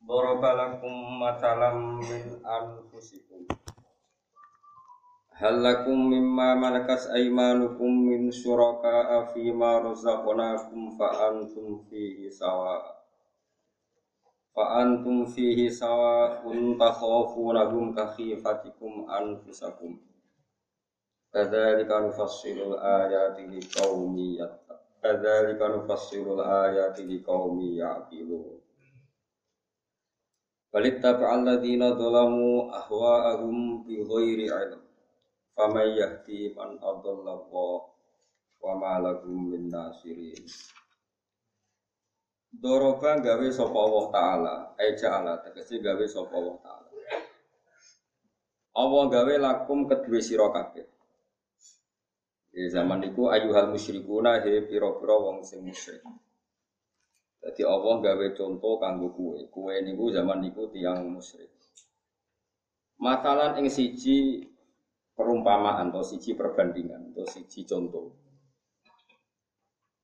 Daraba lakum matalam min anfusikum. Hal lakum mimma malakas aymanukum min syuraka'a fima razaqnakum fa antum fihi sawa. Fa antum fihi sawa un takhafunahum ka khifatikum anfusakum. Kadzalika nufassilul ayati liqaumi yattaqun. Kadzalika nufassilul ayati liqaumi ya'qilun. Walittaba alladzina zalamu ahwa'ahum bi ghairi ilm. Faman yahdi man adalla Allah wa ma lahum min nasirin. Doroba gawe sapa Allah taala, ai ja'ala tegese gawe sapa Allah taala. Allah gawe lakum kedue sira kabeh. Di zaman iku ayuhal musyrikuna he pira-pira wong sing musyrik. Jadi Allah gawe contoh kanggo kue. Kue niku zaman niku tiang musyrik. Masalah ing siji perumpamaan atau siji perbandingan atau siji contoh.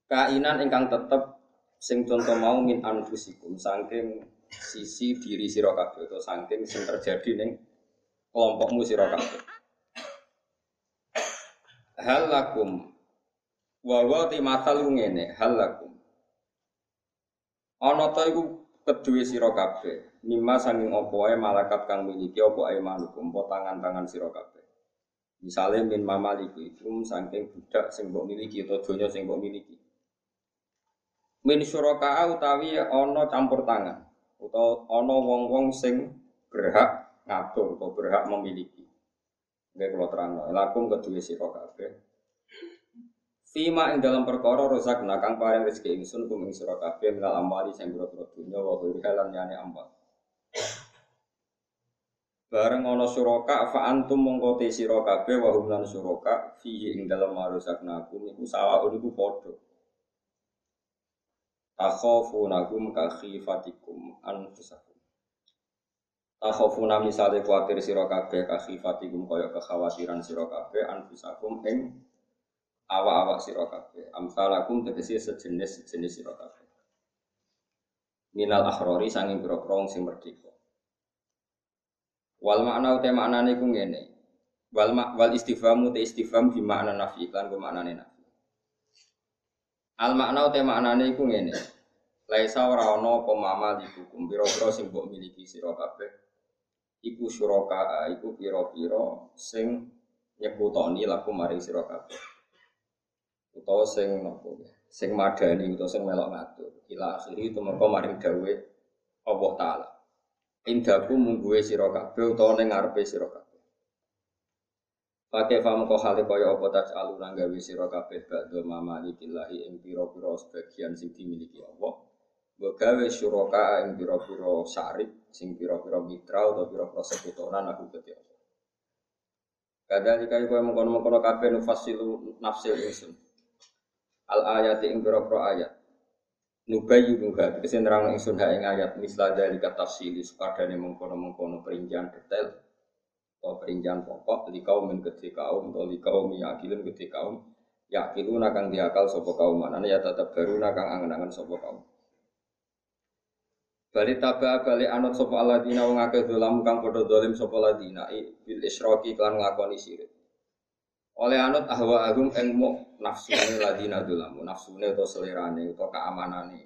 Kainan ingkang tetep sing contoh mau min anfusikum saking sisi diri sira kabeh atau saking sing terjadi ning kelompokmu sira kabeh. Hal lakum wa wa ti ngene hal lakum Ana ta iku kedue sira kabeh, mimma sanging wae malakat kang miliki apa ae manukum, apa tangan-tangan sira kabeh. Misale min mamaliku itu saking budak sing mbok miliki atau donya sing mbok miliki. Min syuraka utawi ana campur tangan utawa ana wong-wong sing berhak ngatur atau berhak memiliki. Nggih kula terangno, lakum kedue sira kabeh. Fima ing dalam perkara rozak nakang paring rezeki ingsun kum ing sira kabeh minal amwali sing boro-boro dunya wa ghairi lan yani amwal. Bareng ana suraka fa antum mongko te sira kabeh wa hum lan suraka fihi ing dalam marusak nakum iku sawaun iku padha. Takhafunahum ka khifatikum anfusakum. Takhafuna misale kuatir sira kabeh ka khifatikum kaya kekhawatiran sira kabeh anfusakum ing awak-awak sira kabeh. Amsalakum tegese sejenis sejenis sira kabeh. Minal akhrori sanging pira-pira sing merdeka. Wal makna uta maknane ku ngene. Wal mak wal istifhamu te istifham bi makna nafi kan ku maknane nafi. Al makna uta maknane iku ngene. Laisa ora ana apa mama dihukum pira-pira sing mbok miliki sira kabeh iku syuraka iku pira-pira sing nyebutoni laku maring sira kabeh utawa sing nopo sing madani utawa sing melok ngatur. Ila akhiri itu maring dawe Allah taala. Indaku mungguwe sira kabeh utawa ning ngarepe sira kabeh. Pakai fam kok hale kaya apa taj aluna gawe sira kabeh ba'da mamalikillahi ing pira-pira sebagian sing dimiliki Allah. Mbok gawe syuraka ing pira-pira syarif sing pira-pira mitra utawa pira-pira sekutonan aku gede Allah. Kadang jika kau mengkono-mengkono kabeh nufasilu nafsil insun al ayat ing pira-pira ayat. Nubayu nuha tegese nerang ingsun ha ing ayat misla dari kata tafsili sepadane mengkono-mengkono perincian detail atau perincian pokok li kaum min kedhe kaum atau li kaum yakilun kedhe kaum yakilun akan diakal sapa kaum manane ya tetap baru kang angen-angen sapa kaum. Bali taba bali anut sapa aladina wong akeh dolam kang padha dolim sapa ladina bil isyraki kan nglakoni syirik oleh anut ahwa agum eng mo nafsune ladina dulamu nafsune atau selerane atau keamanane.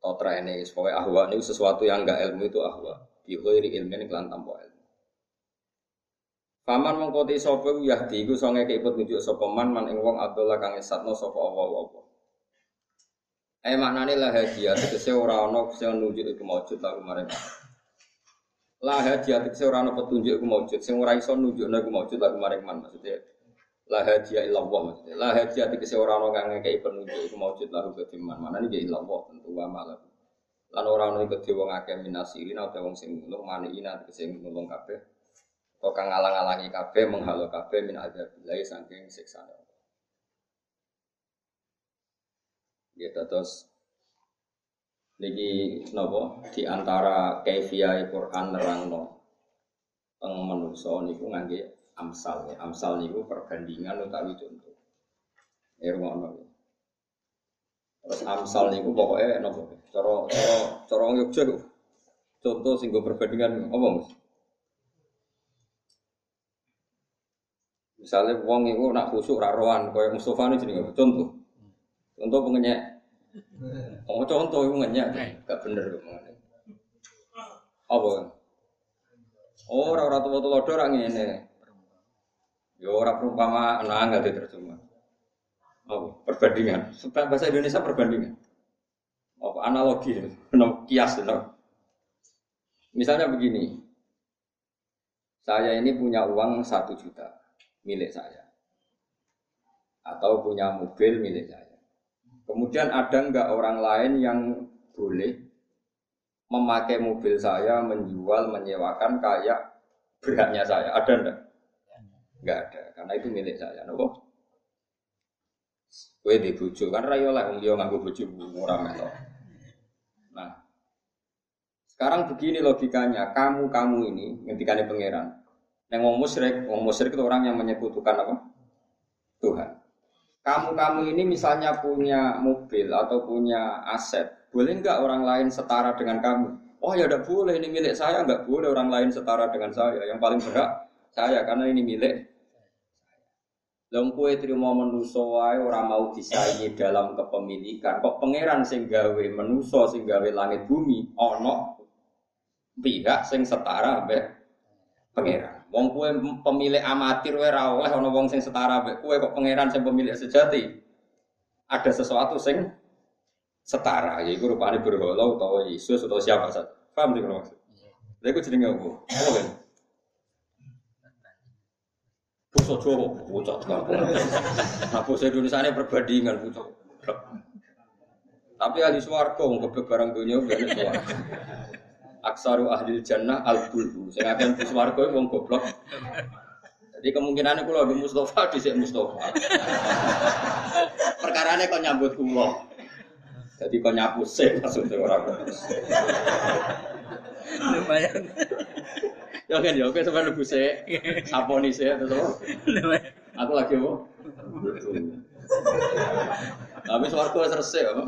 Atau trene supaya ahwa ini sesuatu yang enggak ilmu itu ahwa. Di ghairi ilmin kelan tanpa ilmu. Paman mengkoti sapa yahdi iku songe keiput nunjuk sapa man man ing wong Abdullah kang esatno sapa Allah apa Eh maknane lah hadiah tegese ora ana sing nunjuk iku maujud lagu marang lah hadiah tegese ora ana petunjuk iku maujud. Sing ora iso nunjukno iku maujud lagu maring man maksudnya. La hadiah illallah maksudnya. La hadiah tegese ora ana kang ngekeki penunjuk iku maujud lagu kedhe man manane ya illallah tentu wa malah Lan ora ono iku wong akeh minasirin atau wong sing nulung maniina sing nulung kabeh. Kok kang ngalang-alangi kabeh menghalo kabeh min adzabillah saking siksane Allah. Ya terus niki napa di antara kaifiah Quran nerangno teng manusa niku ngangge amsal ya. Amsal niku perbandingan utawi contoh. Ya ngono. Terus amsal niku pokoknya nopo. Cara cara wong Yogya contoh sing perbandingan apa Mas? Misalnya wong iku nak khusuk ra rohan kaya Mustofa ini jenenge contoh. Contoh pengenyek. Oh contoh iku ngenyek, gak bener ngene. Apa? Oh, ora ora tuwa-tuwa ora ngene. Ya ora perumpamaan, nah enggak diterjemah. Oh, perbandingan. Supaya bahasa Indonesia perbandingan. Oh, analogi, no, kias, no. Misalnya begini, saya ini punya uang satu juta milik saya, atau punya mobil milik saya. Kemudian ada nggak orang lain yang boleh memakai mobil saya, menjual, menyewakan kayak beratnya saya? Ada enggak? Enggak ada, karena itu milik saya. Nopo? Kue di bojo kan rayo lah nganggo bojo ora melok. Nah. Sekarang begini logikanya, kamu-kamu ini ngendikane pangeran. Yang wong musyrik, wong musyrik itu orang yang menyekutukan apa? Tuhan. Kamu-kamu ini misalnya punya mobil atau punya aset, boleh nggak orang lain setara dengan kamu? Oh ya udah boleh, ini milik saya, nggak boleh orang lain setara dengan saya. Yang paling berat saya karena ini milik Lha kue terima manusa wae ora mau disaingi dalam kepemilikan. Kok pangeran sing gawe manusa sing gawe langit bumi ana pihak sing setara mbek pangeran. Wong kue pemilik amatir wae ana wong sing setara kue kok pangeran sing pemilik sejati. Ada sesuatu sing setara, yaitu rupanya berhala utawa Yesus atau siapa saja. Paham tidak maksud? Lha iku jenenge apa? Apa kan? Bosok Jawa, bocah kampung. Nah, bosok Indonesia ini perbandingan bocah. Tapi ahli swarga goblok barang dunia swarga. Aksaru ahli jannah al bulbu. Sing akan di swarga wong goblok. Jadi kemungkinannya kalau ada Mustafa di sini Mustafa. Perkara ini kau nyambut kulo. Jadi kau nyapu sih maksudnya orang. Lumayan. Ya kan ya, oke sampai lebu sih, saponi sih terus apa? Aku lagi apa? Tapi suaraku selesai apa?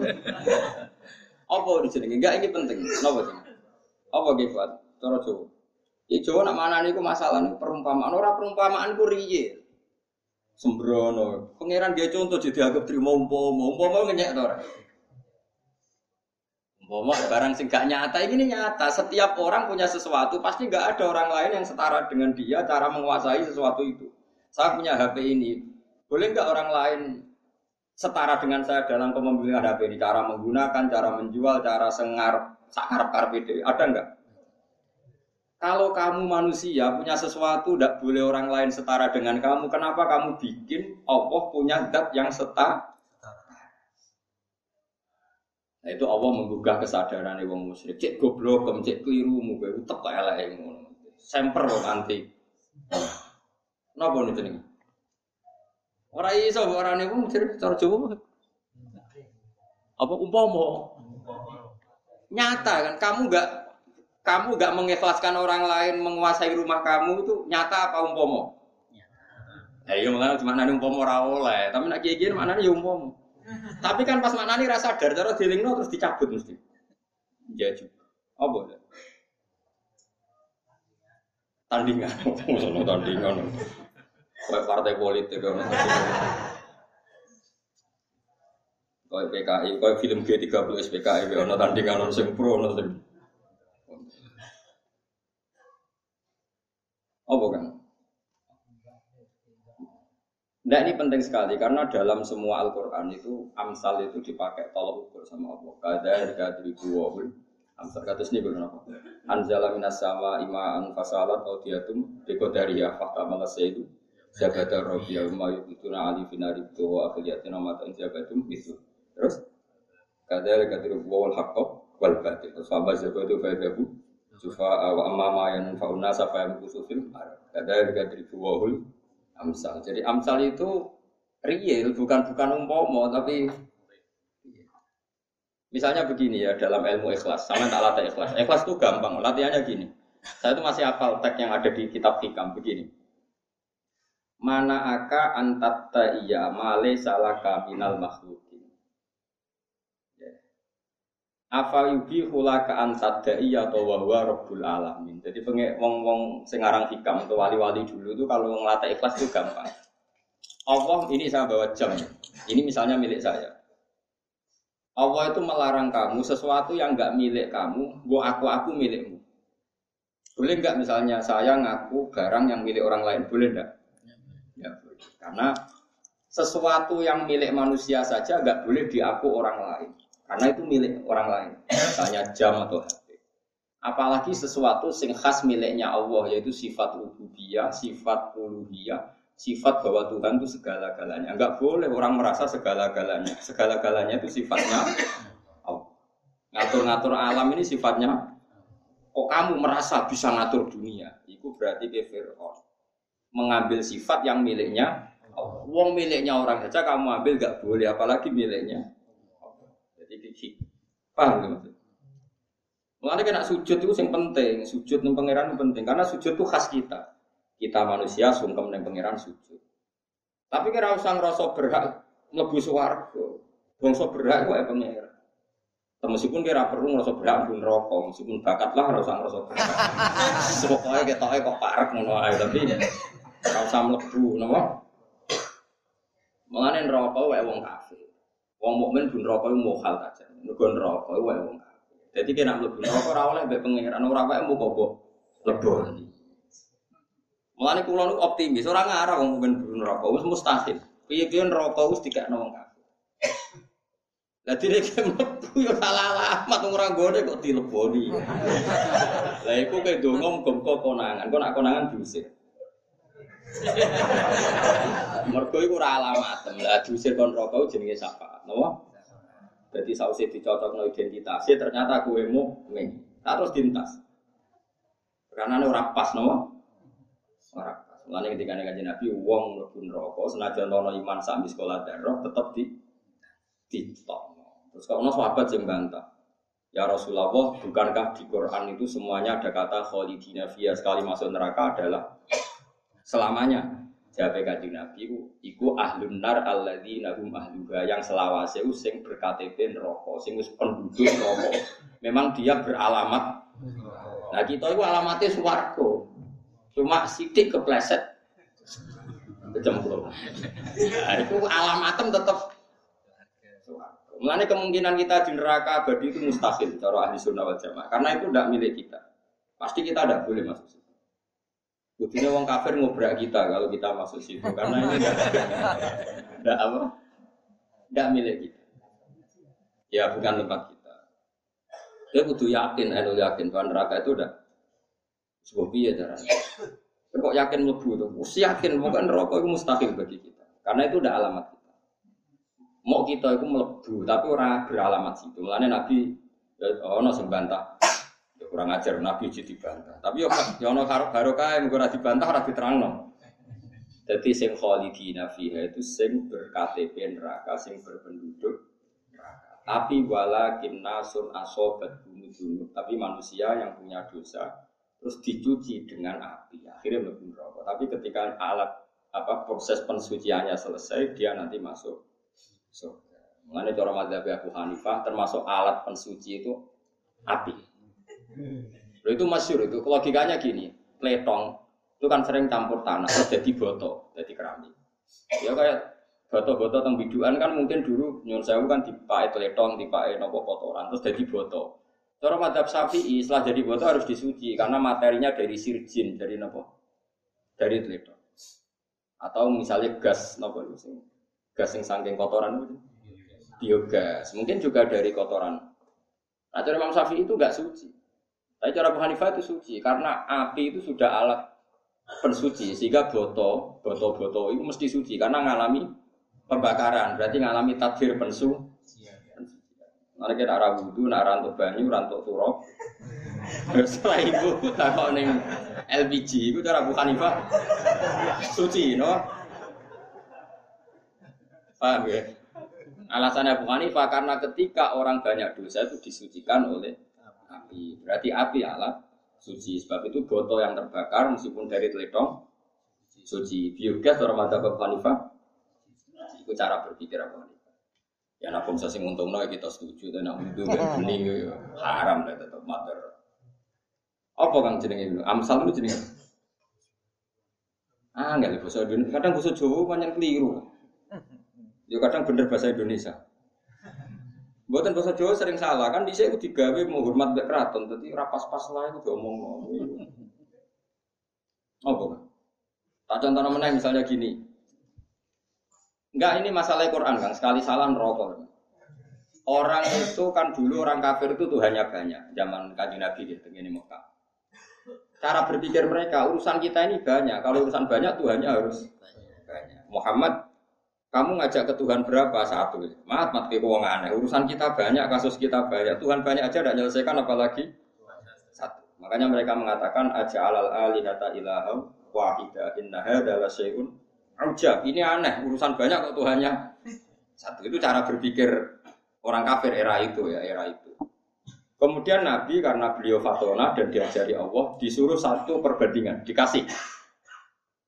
Apa di sini? Enggak ini penting. Kenapa sih? Apa gifat? Cara Jawa. Ya Jawa nak mana nih masalah nih perumpamaan. Orang perumpamaan ku riye. Sembrono. Pangeran dia contoh jadi agak terima umpama. Umpama ngenyek orang. Umpama barang sing gak nyata ini nyata. Setiap orang punya sesuatu, pasti gak ada orang lain yang setara dengan dia cara menguasai sesuatu itu. Saya punya HP ini, boleh nggak orang lain setara dengan saya dalam kepemilikan HP ini? Cara menggunakan, cara menjual, cara sengar, sakar karpede, ada nggak? Kalau kamu manusia punya sesuatu, tidak boleh orang lain setara dengan kamu. Kenapa kamu bikin Allah punya dat yang setara? Nah, itu Allah menggugah kesadaran wong musyrik. Cek goblok, cek keliru, muka itu tak elek. Semper kok anti. Napa nih jenenge? Ora iso ora niku mesti cara Jawa. Apa umpama? Nyata kan kamu gak kamu gak mengikhlaskan orang lain menguasai rumah kamu itu nyata apa? Nyata. Ya iya makanya cuma nani ora oleh, tapi nak kiye-kiye maknane ya umpama. Tapi kan pas maknani rasa sadar, cara dilingno terus dicabut mesti. Ya juga. Apa? Tandingan, sono tandingan. Kayak partai politik Kayak PKI, kayak film G30 SPKI, ono tandingan ono sing pro, ono sing Apa kan? Nah ini penting sekali karena dalam semua Al-Quran itu Amsal itu dipakai tolok ukur sama Allah Kada dari wahul Amsal kata ini benar apa? Anzala minas sama imaan fasalat audiatum Bekodariyah fakta malasya itu Jabata robiya umayu ituna ali finari Tuwa afiliyatina matain jabatum itu Terus Kada dari wahul hakko wal batil. Terus fa mazhabu itu fa yabu sufa wa amma ma yanfa'un nasa fa yamkusu fil ard. Kadzalika dribu wahul amsal. Jadi amsal itu real bukan bukan umpomo tapi Misalnya begini ya dalam ilmu ikhlas, sama tak latih ikhlas. Ikhlas itu gampang, latihannya gini. Saya itu masih hafal teks yang ada di kitab hikam begini. Mana aka antatta iya male salah kaminal makhlukin. Ya. Apa yubi hula ka antatta iya atau wahwa rabbul alamin. Jadi pengen wong wong sengarang hikam atau wali-wali dulu itu kalau ngelatih ikhlas itu gampang. Allah ini saya bawa jam. Ini misalnya milik saya. Allah itu melarang kamu sesuatu yang nggak milik kamu, gua aku aku milikmu. Boleh nggak misalnya saya ngaku barang yang milik orang lain, boleh nggak? Ya boleh. Karena sesuatu yang milik manusia saja nggak boleh diaku orang lain, karena itu milik orang lain. Misalnya jam atau HP. Apalagi sesuatu sing khas miliknya Allah yaitu sifat ubudiyah, sifat uluhiyah, sifat bahwa Tuhan itu segala-galanya. Enggak boleh orang merasa segala-galanya. Segala-galanya itu sifatnya Ngatur-ngatur alam ini sifatnya kok kamu merasa bisa ngatur dunia? Itu berarti ke Fir'aun. Mengambil sifat yang miliknya Wong miliknya orang saja kamu ambil gak boleh, apalagi miliknya. Jadi kiki. Paham gak maksud? Mengenai kena sujud itu yang penting, sujud yang pangeran penting karena sujud itu khas kita. Kita manusia sungkem neng pangeran sujud. Tapi kira usah ngerasa berhak mlebu swarga. Bangsa berhak kok ya pangeran. Meskipun kira perlu ngerasa berhak pun rokok, meskipun bakat lah harus ngerasa berhak. Pokoknya kita kok parek ngono ae tapi ora usah mlebu napa? Mengane neraka wae wong kafir. Wong mukmin pun neraka iku mohal saja. Mergo neraka wae wong kafir. Jadi kena mlebu neraka ora oleh mbek pangeran, ora wae mau kok lebon. Mulane kula nu optimis, ora ngarah wong mungkin buru neraka, wis mustahil. Piye-piye neraka wis dikekno wong kafir. Lah dene ki mlebu yo salah alamat ora gone kok dileboni. Lah iku kaya donga muga konangan, kok nak konangan diusir. Mergo iku ora alamat, lah diusir kon neraka jenenge sapa? Napa? Jadi sausi dicocokno identitasnya ternyata kowe mu ming. Terus dintas. Karena ora pas napa? Orang Mulane ketika nih Nabi, uang mlebu neraka senajan ono iman sami sekolah darah tetap di ditok. Terus kalau sahabat yang bantah, ya Rasulullah, bukankah di Quran itu semuanya ada kata khalidina fiyah sekali masuk neraka adalah selamanya. Jawab kaji Nabi iku ahlun nar alladzi nahum ahluha yang selawase sing berKTP neraka, sing wis penduduk neraka. Memang dia beralamat. Nah kita itu alamatnya swarga. Cuma sidik kepleset kecemplung. Nah, itu alamatem tetap. Mulanya kemungkinan kita di neraka abadi itu mustahil cara ahli sunnah wal jamaah. Karena itu tidak milik kita. Pasti kita tidak boleh masuk situ. Buktinya wong kafir ngobrak kita kalau kita masuk situ. Karena ini tidak apa? Tidak milik kita. Ya bukan tempat kita. Dia butuh yakin, elu yakin bahwa neraka itu udah sebuah biaya caranya. Kok yakin mlebu tuh? Mesti yakin bukan rokok itu mustahil bagi kita. Karena itu udah alamat kita. Mau kita itu mlebu, tapi orang beralamat situ. Mulanya Nabi ya ono sing bantah. Ya kurang ajar Nabi jadi bantah. Tapi yo ya ono karo barokah yang ora dibantah ora diterangno. Jadi sing khalidina fiha itu sing berKTP neraka, sing berpenduduk neraka. Tapi walakin nasun asobat bunuh Tapi manusia yang punya dosa terus dicuci dengan api akhirnya mlebu rokok tapi ketika alat apa proses pensuciannya selesai dia nanti masuk surga mengenai cara madzhab Abu Hanifah termasuk alat pensuci itu api Lalu itu masyur itu logikanya gini pletong itu kan sering campur tanah terus jadi botol jadi keramik ya kayak botol-botol teng biduan kan mungkin dulu nyuruh saya kan dipakai pletong dipakai nopo kotoran terus jadi botol Cara madhab syafi'i setelah jadi botol harus disuci karena materinya dari sirjin, dari nopo, dari teledo. Atau misalnya gas nopo itu, gas yang saking kotoran itu, biogas. Mungkin juga dari kotoran. Nah cara Imam itu gak suci. Tapi cara Abu Hanifah itu suci karena api itu sudah alat pensuci sehingga botol, botol-botol itu mesti suci karena ngalami pembakaran berarti ngalami takdir pensu Nanti kita arah wudhu, nak rantuk banyu, rantuk turok. Setelah itu takut neng LPG, itu cara Abu Hanifah suci, no? Paham ya? Alasannya Abu Hanifah karena ketika orang banyak dosa itu disucikan oleh api. Berarti api alat suci. Sebab itu botol yang terbakar meskipun dari teletong suci. Biogas orang mata Hanifah itu cara berpikir Hanifah. Ya nak pun sing untung no kita setuju dan nak itu bening ya haram lah tetap mater. Apa kang jenenge? Amsal itu jenenge. Ah enggak bahasa Indonesia. Kadang bahasa Jawa banyak keliru. Ya kadang bener bahasa Indonesia. Buatan bahasa Jawa sering salah kan. Di saya itu digawe menghormat mbek keraton. Jadi rapas pas lah itu ngomong. Apa kan? Tak contoh namanya misalnya gini. Enggak ini masalah Quran kan, sekali salah neraka. Orang itu kan dulu orang kafir itu Tuhannya banyak, zaman kaji Nabi gitu, ini Mekah. Cara berpikir mereka, urusan kita ini banyak. Kalau urusan banyak, Tuhannya harus banyak. Muhammad, kamu ngajak ke Tuhan berapa? Satu. Mat, mat ke aneh. Urusan kita banyak, kasus kita banyak. Tuhan banyak aja tidak menyelesaikan apalagi satu. Makanya mereka mengatakan aja alal alihata ilaham wahida inna adalah syai'un Ujab, ini aneh, urusan banyak kok Tuhannya satu. Itu cara berpikir orang kafir era itu ya, era itu. Kemudian Nabi karena beliau fatona dan diajari Allah disuruh satu perbandingan, dikasih.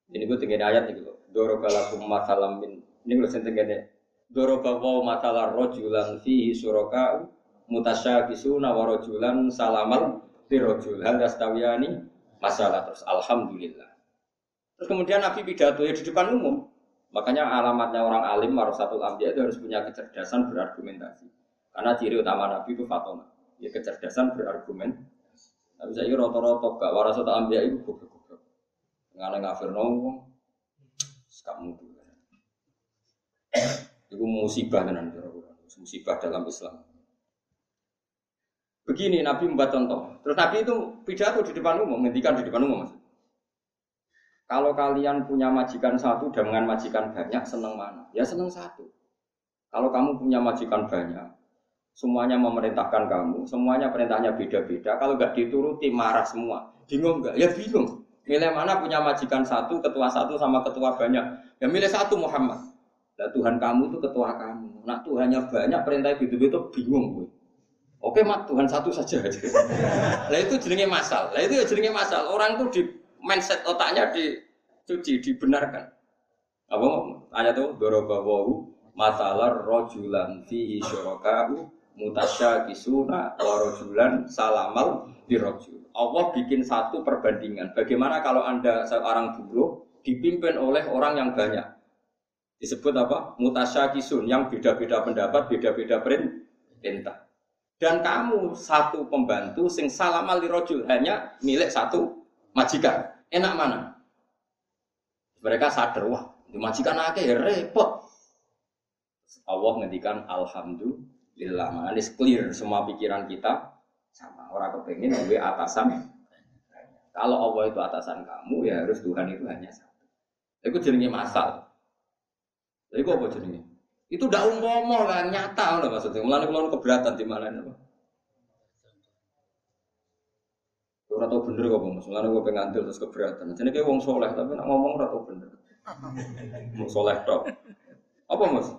Ini gue tinggal ayat nih gitu. Dorobalakum masalam min. Ini gue tinggal Dorobawaw masalah rojulan fihi suraka mutasyabisuna wa rojulan salamal fi rojul. Masalah terus. Alhamdulillah. Terus kemudian Nabi pidato ya di depan umum. Makanya alamatnya orang alim satu ambiya itu harus punya kecerdasan berargumentasi. Karena ciri utama Nabi itu fatona. Ya kecerdasan berargumen. Tapi saya roto-roto gak warasatul ambiya itu goblok-goblok. Nggak ngafir nongong. Kamu. Itu musibah tenan musibah dalam Islam. Begini Nabi membuat contoh. Terus Nabi itu pidato di depan umum, menghentikan di depan umum. Kalau kalian punya majikan satu dengan majikan banyak, seneng mana? Ya seneng satu. Kalau kamu punya majikan banyak, semuanya memerintahkan kamu, semuanya perintahnya beda-beda. Kalau nggak dituruti marah semua, bingung nggak? Ya bingung. Milih mana punya majikan satu, ketua satu sama ketua banyak? Ya milih satu Muhammad. Nah, Tuhan kamu itu ketua kamu. Nah Tuhannya banyak, perintah gitu-gitu bingung gue. Oke mat Tuhan satu saja. Lah itu jenenge masal. Lah itu ya jenenge masal. Orang tuh di mindset otaknya dicuci, dibenarkan. Apa ayat itu dorobawahu masalah rojulan fi syuraka'u mutasyakisuna wa rojulan salamal dirojul. Allah bikin satu perbandingan. Bagaimana kalau anda seorang buruh dipimpin oleh orang yang banyak? Disebut apa? Mutasyakisun yang beda-beda pendapat, beda-beda perintah. Dan kamu satu pembantu sing salamal dirojul hanya milik satu majikan. Enak mana? Mereka sadar, wah, majikan akeh ya repot. Allah ngendikan alhamdulillah. Mana ini clear semua pikiran kita sama. Orang kepengen gue atasan. Kalau Allah itu atasan kamu, ya harus Tuhan itu hanya satu. Itu jenenge masal. Jadi apa jenenge? Itu udah umum lah, nyata lah maksudnya. Mulai kalau keberatan di mana? Ora tau bener kok Mas. Mulane gue pengen antil terus keberatan. Jadi kayak wong soleh tapi nak ngomong ora tau bener. Wong soleh tok. Apa Mas?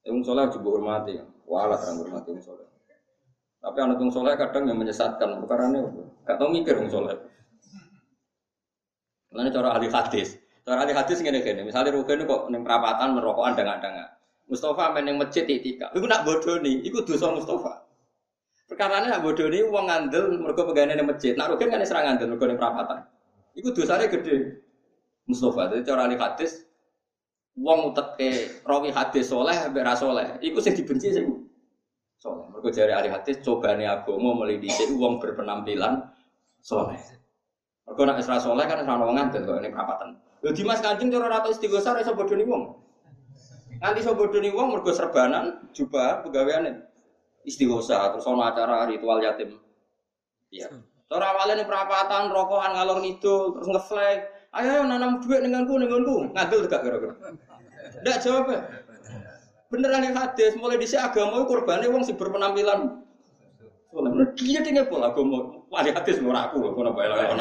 Ya, wong soleh juga hormati. Wala terang hormati wong soleh. Tapi anak wong soleh kadang yang menyesatkan. Perkarane gak tau mikir wong soleh. Mulane cara ahli hadis. Cara hadis ngene-ngene. Misalnya Rugen kok ning perapatan merokokan dengan-dengan. Mustafa main yang masjid tiga. Iku nak bodoh nih. Iku dosa Mustafa. Perkara ini nak bodoh ini uang ngandel mereka pegawai di masjid. Nak rugen kan serang ngandel mereka di perapatan. Iku dosanya gede. Mustafa jadi cara hadis uang utek ke rawi hadis soleh beras soleh. Iku sih dibenci sih. Soleh. Mereka jari ahli hadis coba nih mau melidiki uang berpenampilan soleh. Mereka nak isra soleh kan isra uang ngandel kok ini perapatan. Lho Dimas Kanjeng cara rata istighosah iso bodoh nih uang. Nganti iso bodoh nih uang mereka serbanan jubah pegawaian istighosa terus ono acara ritual yatim. Iya. Terus awalnya perapatan, rokokan ngalor ngidul, terus ngeflag. Ayo, ayo nanam duit nenganku nenganku, ngambil juga kira-kira. Tidak jawab. Beneran yang hadis mulai di agama korbannya wong si berpenampilan Soalnya dia tinggal pola agama. Ahli hadis ora aku lho kono bae lah.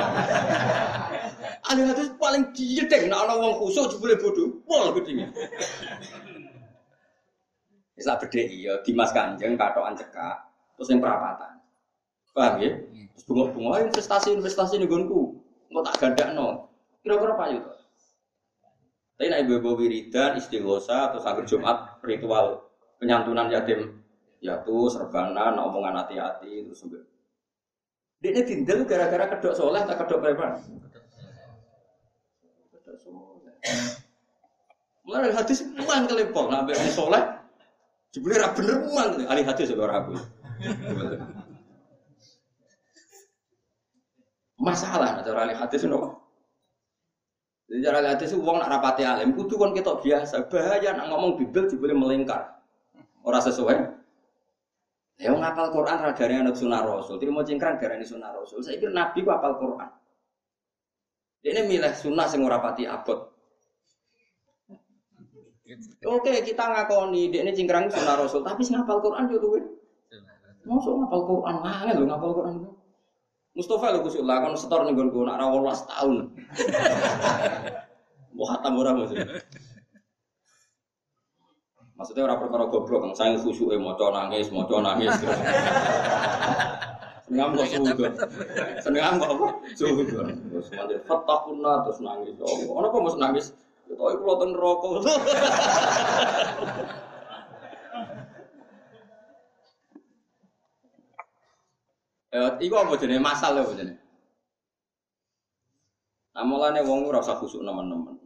Ahli hadis paling dietek nek ana wong khusuk jebule bodho. Pol gedine. Wis tak bedheki ya Dimas Kanjeng katokan cekak terus yang perapatan. Paham ya? Terus bunga-bunga investasi-investasi ning gonku. Engko tak gandakno. Kira-kira payu to. Tapi nek ibu-ibu wiridan, istighosa, atau akhir Jumat ritual penyantunan yatim ya tuh serbanan, omongan hati-hati terus sampai. Dia ini tindel gara-gara kedok soleh tak kedok preman. Kedok soleh. Mulai hadis muang kelepol, nabi ini soleh. Jebule ra bener muang, ahli hadis ora aku. Masalah, cara ahli hadis nopo. Jadi cara lihat itu uang nak rapati alim, kudu kan kita biasa. Bahaya nak ngomong bibel boleh melingkar. Orang sesuai. Ya ngapal Quran radari anak sunnah Rasul. Jadi mau cingkrang darani sunnah Rasul. Saya kira Nabi ku apal Quran. Dia milih sunnah sing ora pati abot. Oke, kita ngakoni dia ini cingkrang sunnah Rasul, tapi sing ngapal Quran yo tuh. Masuk ngapal Quran, ngangel lho ngapal Quran. Mustafa lho Gus lah kon setor ning nggonku nak ra 18 tahun. Mbok hatam ora maksudnya. Maksudnya orang perkara goblok, yang saya khusyuk maca nangis, maca nangis. Seneng kok suhu Seneng kok apa? Suhu Terus mandi fatakuna terus nangis. Oh, apa mas nangis? Itu aku lo rokok. Eh, iku apa jenenge masal lho jenenge. Nah, mulane wong ora usah khusuk nemen-nemen.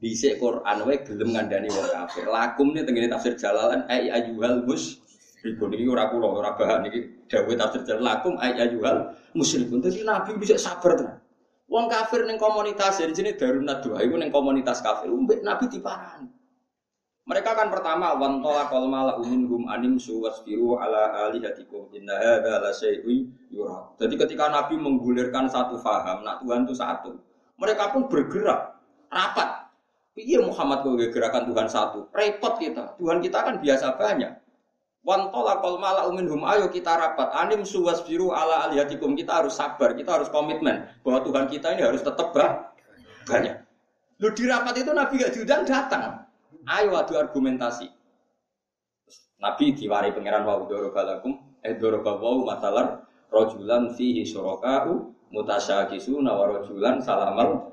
Dhisik Quran wae gelem ngandani wong kafir. Lakum ne tengene tafsir Jalalan ai ayyuhal mus Ribun ini ora kula ora bahan iki dawuh tafsir Jalal lakum ai ayyuhal musyrikun. Dadi Nabi bisa sabar tenan. Wong kafir ning komunitas jadi sini darunat doa iku ning komunitas kafir. Mbek Nabi diparani. Mereka kan pertama wantola kol mala hum anim suwasbiru ala alihatikum inna hadza la syai'un yura. Jadi ketika Nabi menggulirkan satu faham, nak Tuhan itu satu. Mereka pun bergerak rapat. Iya Muhammad kalau gerakan Tuhan satu, repot kita. Tuhan kita kan biasa banyak. Wantola kol mala hum ayo kita rapat. Anim suwasbiru ala alihatikum kita harus sabar, kita harus komitmen bahwa Tuhan kita ini harus tetap banyak. Lu di rapat itu Nabi gak diundang datang. Ayo adu argumentasi. Nabi diwari pangeran wa dorobalakum eh dorobawu matalar rojulan fihi syuraka'u mutasyakisuna wa rojulan salamal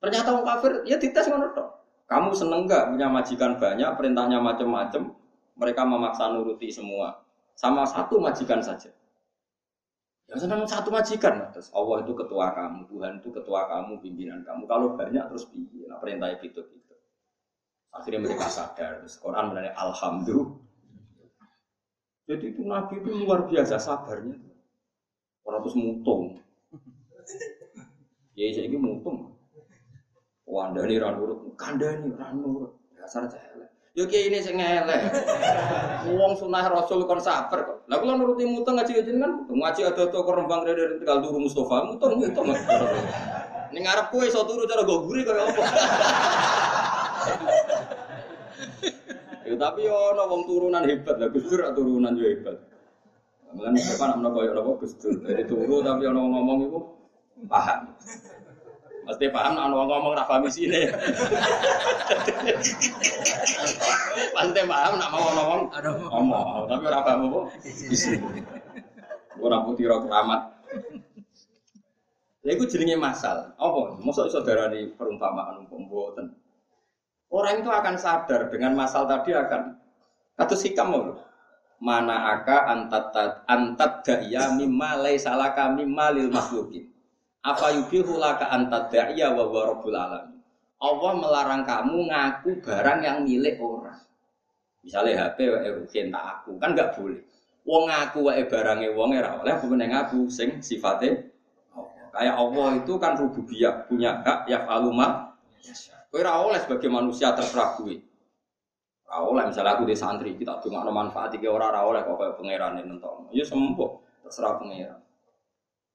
Ternyata orang kafir ya dites ngono tok. Kamu seneng gak punya majikan banyak, perintahnya macam-macam, mereka memaksa nuruti semua. Sama satu majikan saja. Ya senang satu majikan. Terus Allah itu ketua kamu, Tuhan itu ketua kamu, pimpinan kamu. Kalau banyak terus piye? Nah, perintahnya itu itu. Akhirnya mereka sadar. Terus Quran Alhamdulillah. Jadi itu Nabi itu luar biasa sabarnya. Orang terus mutung. Ya ini mutung. Wanda ini ranurut, kanda ini ranurut. Dasar cahaya. Yo kiai ini sing elek. Wong sunah Rasul kon sabar kok. Lah kula nuruti mutung ngaji kan ngaji ada to kok rembang dari tegal turu Mustofa mutung mutung. Ning ngarep kowe iso turu cara go guri kaya apa. Ya tapi yo ono wong turunan hebat lah, Gus Dur turunan yo hebat. Mulane apa nak menawa koyo napa Gus Dur. Jadi turu tapi ono ngomong iku paham. Mesti paham nak ono ngomong ra paham isine. Pasti paham nak mau ngomong ngomong, tapi ora paham apa isine. Ora putih ora keramat. Lha iku jenenge masal. Apa? Mosok iso darani perumpamaan umpama mboten. Orang itu akan sadar dengan masal tadi akan atau sikam mau mana aka antat antat daya mimma salah kami malil makhlukin. Apa yubihu laka antat daya wa rabbul alamin. Allah melarang kamu ngaku barang yang milik orang. Misalnya HP wa rukin tak aku kan nggak boleh. Wong ngaku wae barangnya wong ora oleh bukan ngaku sing sifatnya Kayak Allah itu kan rububiyah punya hak ya faluma. Kowe ora oleh sebagai manusia terserah kowe. Ora misalnya aku di santri kita dongakno manfaat iki ora ora oleh kok koyo pangeran nentok. Ya sembuh terserah pangeran.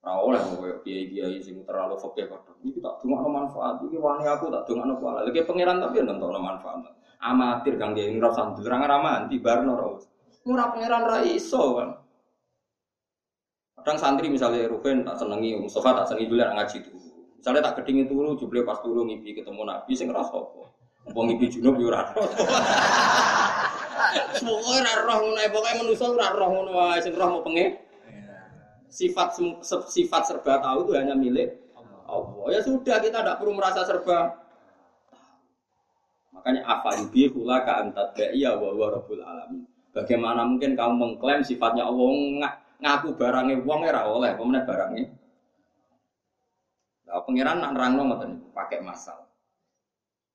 Ora oleh koyo kiai-kiai sing terlalu fakir kok. Iki tak dongakno manfaat iki wani aku tak dongakno kuala. Lagi pangeran tapi ya nentokno manfaat. amatir kang dia ngira sandul ra ngamanti barno ra. Ora pangeran ra iso kan. Kadang santri misalnya Ruben tak senengi, Mustafa tak senengi dulu ngaji dulu. Misalnya tak kedingin turu, jubli pas turu ngipi ketemu Nabi, sing ngerasa apa? Wong ngipi junub yo ora Semoga ora roh ngono ae, pokoke manusa roh sing roh mau pengen. Sifat sifat serba tahu itu hanya milik Allah. Ya sudah kita tidak perlu merasa serba. Makanya apa yubi hula ka antat ya wa wa rabbul alamin. Bagaimana mungkin kamu mengklaim sifatnya Allah ng ngaku barangnya wong ora oleh, pemenang barangnya. Nah, pangeran nak nerangno ngoten pakai masal.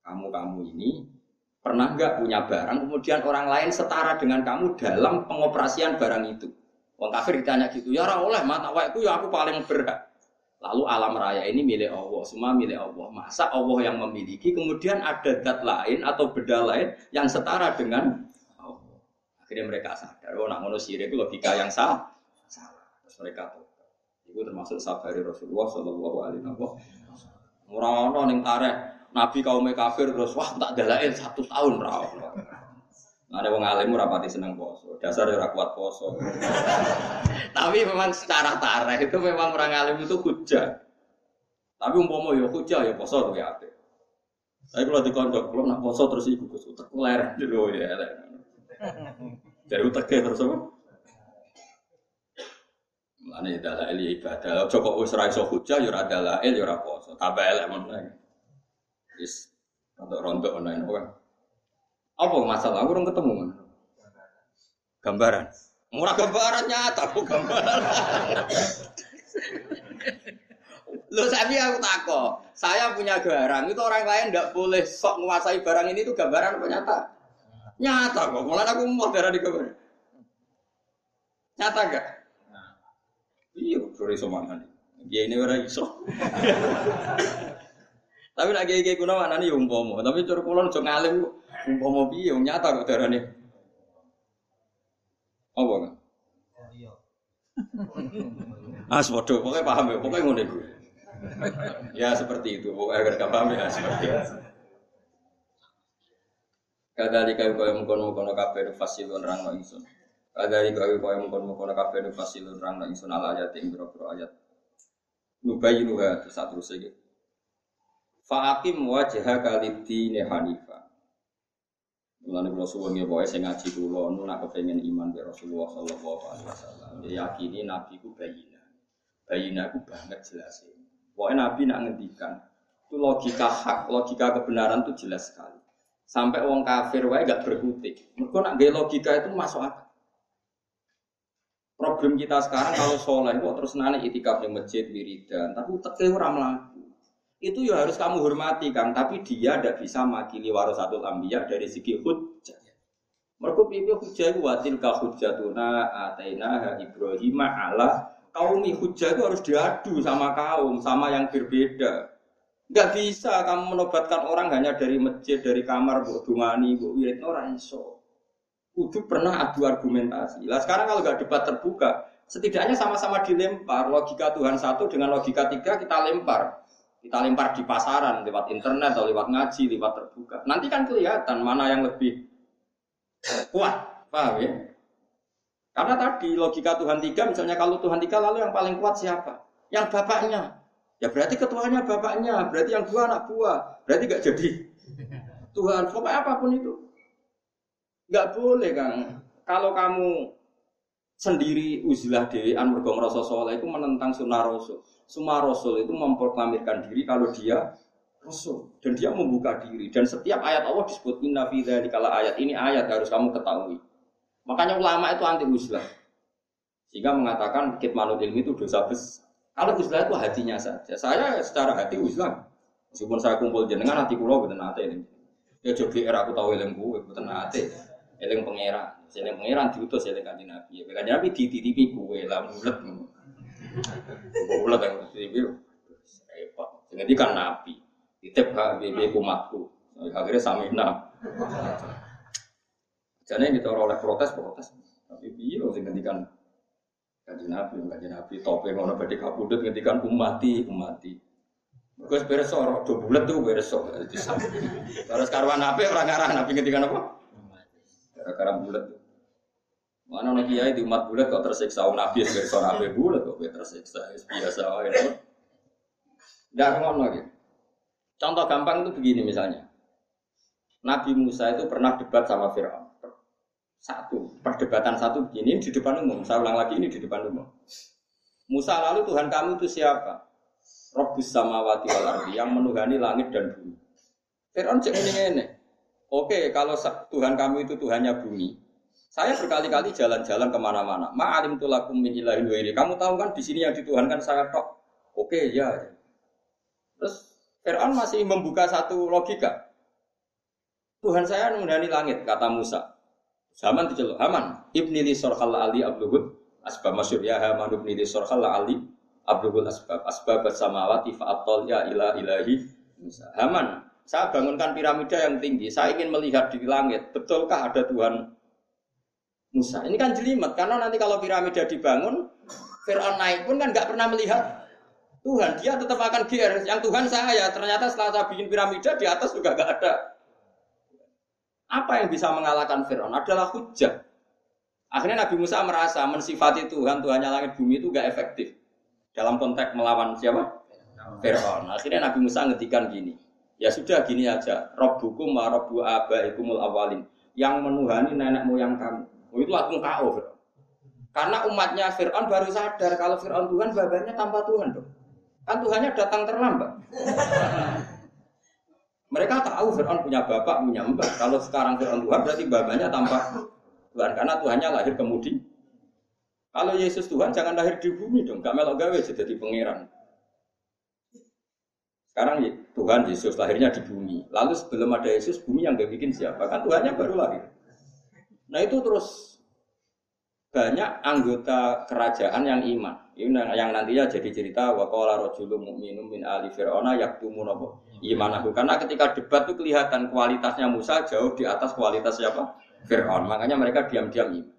Kamu-kamu ini Pernah nggak punya barang, kemudian orang lain setara dengan kamu dalam pengoperasian barang itu? Wong kafir ditanya gitu, ya oleh mata itu ya aku paling berhak. Lalu alam raya ini milik Allah, semua milik Allah. Masa Allah yang memiliki, kemudian ada dat lain atau beda lain yang setara dengan Allah. Akhirnya mereka sadar, oh nak manusia itu logika yang salah. Salah. Terus mereka tahu. Itu termasuk sabari Rasulullah Shallallahu Alaihi Wasallam. Murah-murah ning tareh Nabi kaum kafir terus wah tak dalail satu tahun rawon. Ada wong alim rapati seneng poso. Dasar ora kuat poso. Tapi memang secara tareh itu memang orang alim itu hujah. Tapi umpama ya hujah ya poso tuh ya apik. Tapi kalau dikondok, kalau nak poso terus iku Gus utek ler dulu ya. Dari uteknya terus apa? Mana dalail ibadah. Coba wis ra iso hujah ya ora dalail ya ora poso. Tambah elek meneh. Is untuk rontok online kan. Apa masalah? Aku orang ketemu kan. Gambaran. Murah gambaran nyata, aku gambaran. Lo saya aku tako, saya punya barang itu orang lain tidak boleh sok menguasai barang ini itu gambaran apa nyata? Nyata kok, malah aku mau darah di gambar. Nyata gak? Iya, sore somangan. Dia ini orang iso. Tapi nak kiai kuno mana nih umpomo. Tapi curu kulon cuma ngalim umpomo piye nyata kok darah nih. Apa kan? Ah, bodoh, pokoknya paham ya, pokoknya ngono iku. Ya seperti itu, pokoknya agar gak paham ya seperti itu. Kadali kau kau mengkono mengkono kafe fasilun rang no insun. Kadali kau kau mengkono mengkono kafe fasilun rang no insun ala ayat yang berapa ayat. Nubayi nuha terus satu lagi. Fa'akim wajah kalidini hanifa. Mulane kula suwun ya pokoke sing ngaji kula nu nak kepengin iman be Rasulullah sallallahu alaihi wasallam. Ya yakini nabi ku bayina. Bayina ku banget jelas. Pokoke nabi nak ngendikan itu logika hak, logika kebenaran itu jelas sekali. Sampai wong kafir wae gak berkutik. Mereka nak gaya logika itu masuk akal. Problem kita sekarang kalau soleh kok terus nane itikaf di masjid wiridan, tapi teke ora mlaku itu ya harus kamu hormati kan tapi dia tidak bisa makili warasatul ambiyah dari segi hujjah. Mereka pipi hujjah itu watil ka hujjatuna ataina Ibrahim ala kaumi hujjah itu harus diadu sama kaum sama yang berbeda. Nggak bisa kamu menobatkan orang hanya dari masjid dari kamar bu dungani bu wirid orang iso. Kudu pernah adu argumentasi. Lah sekarang kalau nggak debat terbuka setidaknya sama-sama dilempar. Logika Tuhan satu dengan logika tiga kita lempar kita lempar di pasaran lewat internet atau lewat ngaji, lewat terbuka. Nanti kan kelihatan mana yang lebih kuat, paham ya? Karena tadi logika Tuhan tiga, misalnya kalau Tuhan tiga lalu yang paling kuat siapa? Yang bapaknya. Ya berarti ketuanya bapaknya, berarti yang dua anak buah, berarti gak jadi Tuhan. Pokoknya apa pun itu, nggak boleh kan. Kalau kamu sendiri uzlah dewi mergo merasa soleh itu menentang sunnah rasul. Semua rasul itu memproklamirkan diri kalau dia rasul dan dia membuka diri dan setiap ayat Allah disebut inna fi kalau ayat ini ayat harus kamu ketahui. Makanya ulama itu anti uzlah. Sehingga mengatakan kitmanul ilmi itu dosa besar. Kalau uzlah itu hatinya saja. Saya secara hati uzlah. Meskipun saya kumpul jenengan hati kulo betul nate ini. Ya jogi era aku tahu eling gue betul nate. Eling pangeran. Eling pangeran diutus eling kanjeng Nabi. Ya kanjeng Nabi dititipi gue lah mulet. Bulat yang TV repot. Jadi kan nabi. Titip HBB kumatku. Akhirnya samina. Jadi kita oleh protes protes. Tapi biar sing ngendikan kaji nabi, kaji nabi topeng ngono badhe kabudut ngendikan umati umati. Gus berso, do bulat tuh berso. Terus karwan apa orang ngarah nabi ketika apa? Gara-gara bulat. Mana nih kiai di umat bulat kok tersiksa nabi berso nabi bulat kok tersiksa biasa wae. Tidak ngono gitu. Contoh gampang itu begini misalnya. Nabi Musa itu pernah debat sama Fir'aun. Satu, perdebatan satu begini di depan umum. Saya ulang lagi ini di depan umum. Musa lalu Tuhan kamu itu siapa? Robbus samawati wal ardi yang menuhani langit dan bumi. Fir'aun cek ini. Oke, kalau Tuhan kamu itu Tuhannya bumi, saya berkali-kali jalan-jalan ke mana-mana. Ma'alim tulakum min ilahin ini. Kamu tahu kan di sini yang dituhankan saya tok. Oke, ya. Terus Fir'aun masih membuka satu logika. Tuhan saya menghuni langit, kata Musa. Zaman diceluk, Haman, ibni li sorhal ali abluhud, asbab masyur ya Haman ibni li sorhal ali abluhud asbab, asbab samawati fa'atol ya ila ilahi Musa. Haman, saya bangunkan piramida yang tinggi, saya ingin melihat di langit, betulkah ada Tuhan Musa? Ini kan jelimet, karena nanti kalau piramida dibangun, Fir'aun naik pun kan nggak pernah melihat Tuhan, dia tetap akan GR. Yang Tuhan saya, ternyata setelah saya bikin piramida, di atas juga nggak ada apa yang bisa mengalahkan Fir'aun adalah hujah. Akhirnya Nabi Musa merasa mensifati Tuhan, Tuhannya langit bumi itu gak efektif. Dalam konteks melawan siapa? Fir'aun. Akhirnya Nabi Musa ngetikan gini. Ya sudah gini aja. Robbukum wa robbu abaikumul awalin. Yang menuhani nenek moyang kamu. Oh, itu langsung KO. Karena umatnya Fir'aun baru sadar kalau Fir'aun Tuhan, babanya tanpa Tuhan dong. Kan Tuhannya datang terlambat. Mereka tahu Fir'aun punya bapak, punya mbak. Kalau sekarang Fir'aun Tuhan berarti babanya tanpa Tuhan. Karena Tuhannya lahir kemudi. Kalau Yesus Tuhan jangan lahir di bumi dong. Gak melok gawe jadi pangeran. Sekarang Tuhan Yesus lahirnya di bumi. Lalu sebelum ada Yesus, bumi yang gak bikin siapa? Kan Tuhannya baru lahir. Nah itu terus banyak anggota kerajaan yang iman. Ini yang nantinya jadi cerita waqala rajulun mu'minun min ali fir'auna yaktumun apa imanahu. Karena ketika debat itu kelihatan kualitasnya Musa jauh di atas kualitas siapa? Fir'aun. Makanya mereka diam-diam iman.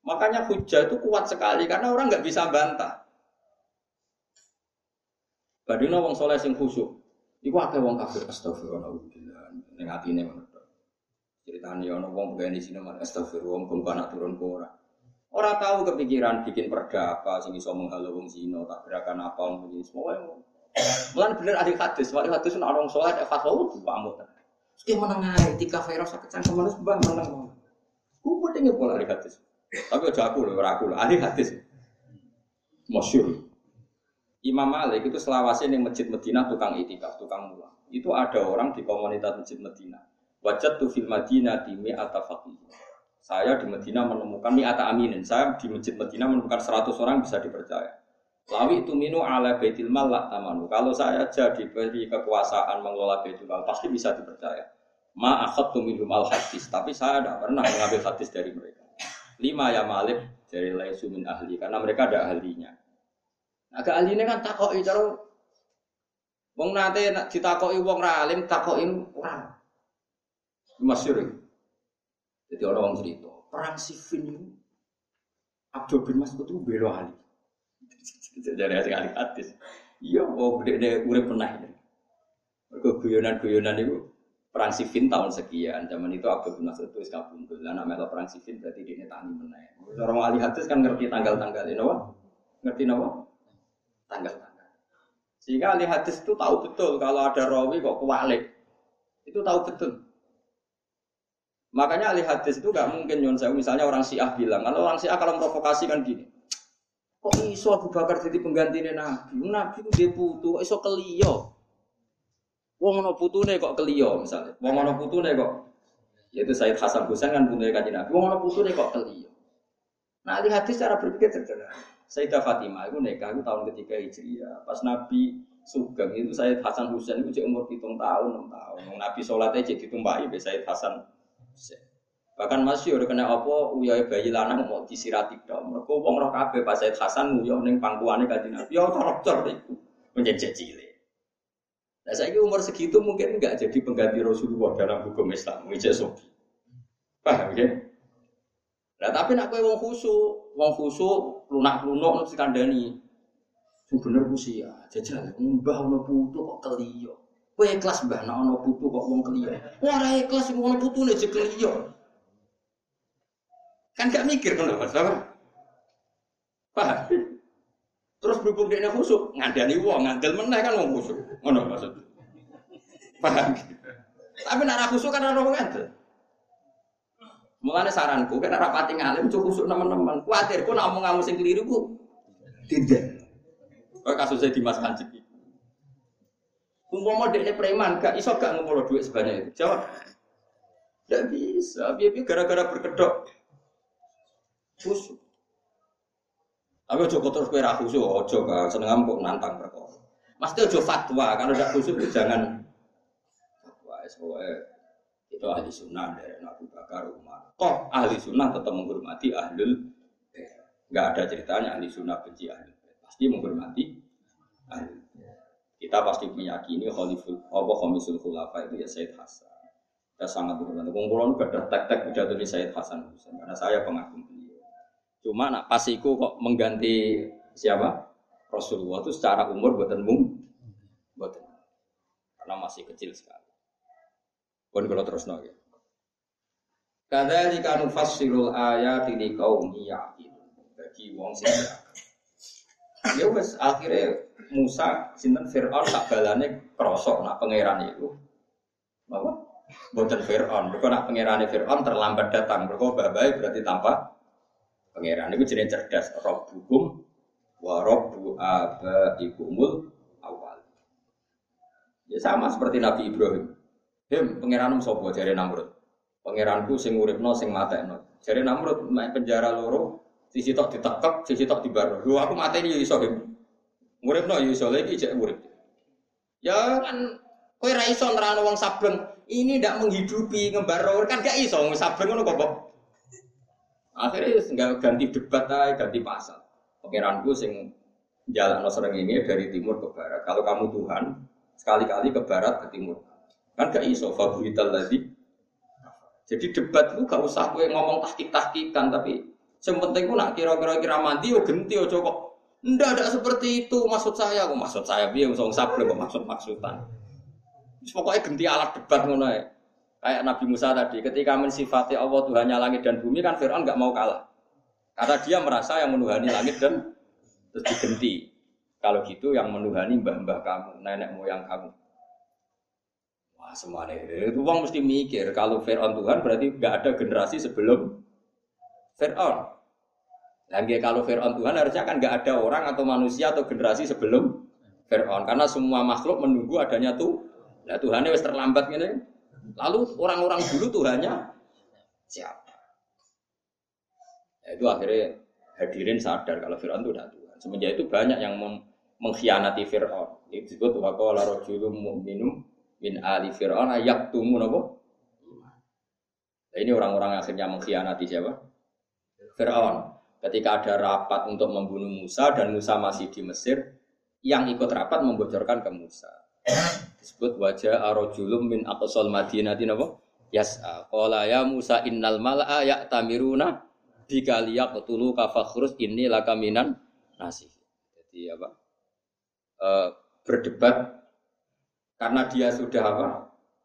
Makanya hujah itu kuat sekali karena orang nggak bisa bantah. Badino wong soleh sing khusyuk. Iku akeh wong kafir astagfirullah. Ning atine ngono. Ceritanya ono wong pegawai di sini malah astagfirullah, wong anak turun ke orang. Orang tahu kepikiran bikin perda apa, sing iso menghalau wong zino, tak gerakan apa, wong begini semua. Mulan bener ahli hadis, ahli hadis nak orang sholat, ya fatwa itu pamut. Sekali menang aja, tiga virus sakit cangkem manusia bah menang. Gue tinggal pola ahli hadis. Tapi aja aku loh, aku loh, ahli hadis. Masyur. Imam Malik itu selawasnya yang masjid Medina tukang itikaf, tukang mulang. Itu ada orang di komunitas masjid Medina Wajat tu fil Madinah di mi'ata faqih. Saya di Medina menemukan mi'ata aminin. Saya di masjid Medina menemukan 100 orang bisa dipercaya. Lawi itu minu ala baitil mal tamanu. Kalau saya jadi beri kekuasaan mengelola baitul mal pasti bisa dipercaya. Ma akhadtu minhum al hadis, tapi saya tidak pernah mengambil hadis dari mereka. Lima ya malik dari laisu min ahli karena mereka ada ahlinya. Nah, ahlinya kan takoki cara wong nate ditakoki wong ra alim takoki ora Masyur Jadi orang orang cerita, perang Siffin itu Abdul bin Mas'ud itu belo Ali. Jadi ada sekali hadis. Iya, mau gede deh urip pernah. Mereka guyonan-guyonan itu perang Siffin tahun sekian. Zaman itu Abdul bin Mas'ud itu kabundul. Lah namanya perang Siffin berarti dia tani meneh. Orang ahli hadis kan ngerti tanggal-tanggal ini, apa? Ngerti apa? Tanggal-tanggal. Sehingga ahli hadis itu tahu betul kalau ada rawi kok kualik. Itu tahu betul. Makanya ahli hadis itu gak mungkin nyon saya misalnya orang Syiah bilang, kalau orang Syiah kalau provokasi kan gini. Kok iso Abu Bakar jadi pengganti Nabi? Nabi itu dia putu, iso keliyo. Wong ono putune kok keliyo misalnya. Wong ono putune kok yaitu Said Hasan Husain kan putune kanjeng Nabi. Wong ono putune kok keliyo. Nah, ahli hadis cara berpikir sederhana. Sayyidah Fatimah itu nikah itu tahun ketiga Hijriah. Pas Nabi Sugeng itu Said Hasan Husain itu umur hitung tahun, enam tahun. Nabi sholatnya jadi tumpahi Said Hasan Bahkan masih udah kena apa uyai bayi lanang mau disirati dong. Mereka wong roh kabeh pas Said Hasan nguyah ning pangkuane kanjeng Nabi. Ya corok-corok iku menjadi cilik. Nah saya umur segitu mungkin enggak jadi pengganti Rasulullah dalam hukum Islam. Wijek sobi. Paham ya? Nah tapi nak kowe wong khusyuk, wong khusyuk lunak-lunuk mesti kandani. Sing bener ku sia, jajal mbah putu kok keliyo. Kowe ikhlas mbah nek ono putu kok wong keliyo. Ora ikhlas sing ono putune je keliyo. Kan gak mikir ngono Mas, Paham? Terus berhubung dia khusuk, ngandani wong, ngandel meneh kan wong khusuk. Ngono maksud. Paham? Tapi nak khusuk kan ora wong ngandel. Mulane saranku, kan rapati ngalim cukup khusuk teman-teman. Kuatir ku nak omong kamu sing keliru ku tidak. Kasusnya Dimas Kanjeng. Umpama dekne preman, gak iso gak ngumpul duit sebanyak itu. Jawab. Tidak bisa, biar gara-gara berkedok. Khusuk. Tapi ojo terus kowe ra khusyuk, ojo kan seneng kok nantang perkara. Mesti ojo fatwa, kalau udah khusyuk jangan fatwa. Soalnya itu ahli sunnah dari Abu Bakar Umar. Oh ahli sunnah tetap menghormati ahlul Enggak ada ceritanya ahli sunnah benci ahli Pasti menghormati ahli Kita pasti meyakini khaliful apa khamisul khulafa itu ya Said Hasan. Kita sangat. Kumpulan gak ada tek-tek pidato di Said Hasan karena saya pengagum Cuma nak pasiku kok mengganti siapa? Rasulullah itu secara umur buatan mung, buatan karena masih kecil sekali. Pun kalau terus nol. Kadzalika nufassirul ayat ini kaum yakin bagi wong sing Ya wes akhirnya Musa sinten Fir'aun tak balane krosok nak pangeran itu. Apa? Boten Fir'aun. Mergo nak pangerane Fir'aun terlambat datang. Mergo babai berarti tanpa Pangeran itu jenis cerdas. Robbukum wa robbu abaikumul awal. Ya sama seperti Nabi Ibrahim. Him, pangeran sopo jari Namrud. Pangeranku sing uripno sing matekno. Jari Namrud penjara loro, sisi tok ditekek, sisi tok dibaru. Lu aku mateni ya iso him. Uripno ya iso lagi cek urip. Ya kan kowe ra iso nerano wong. Ini ndak menghidupi ngembar kan gak iso sableng ngono kok. Akhirnya nggak ganti debat aja, ganti pasal. Pangeranku sing jalan sering ini dari timur ke barat. Kalau kamu Tuhan, sekali-kali ke barat ke timur. Kan gak iso fabuhital lagi. Jadi debat itu gak usah gue ngomong tahkik-tahkikan, tapi yang penting gue nak kira-kira kira mandi, yo genti, yo cokok. Ndak ada seperti itu maksud saya, kok maksud saya biar usah sabar kok maksud maksudan. Pokoknya genti alat debat ngono ya. Kayak Nabi Musa tadi, ketika mensifati Allah Tuhannya langit dan bumi kan Fir'aun nggak mau kalah. Karena dia merasa yang menuhani langit dan terus digenti. Kalau gitu yang menuhani mbah-mbah kamu, nenek moyang kamu. Wah semuanya itu uang mesti mikir kalau Fir'aun Tuhan berarti nggak ada generasi sebelum Fir'aun. Lagi kalau Fir'aun Tuhan harusnya kan nggak ada orang atau manusia atau generasi sebelum Fir'aun karena semua makhluk menunggu adanya tuh. Nah Tuhannya wis terlambat gini. Lalu orang-orang dulu Tuhannya siapa? Ya, itu akhirnya hadirin sadar kalau Fir'aun itu Tuhan. Semenjak itu banyak yang mengkhianati Fir'aun. Itu disebut waqala rajulun mu'minum min ali Fir'aun tumu apa? Nah, ini orang-orang akhirnya mengkhianati siapa? Fir'aun. Ketika ada rapat untuk membunuh Musa dan Musa masih di Mesir, yang ikut rapat membocorkan ke Musa. Disebut wajah arojulum min aqsal madinati napa? Yas'a. Qala ya Musa innal mala'a ya'tamiruna bika liyaqtulu ka fakhrus inni lakaminan nasih. Jadi apa? E, berdebat karena dia sudah apa?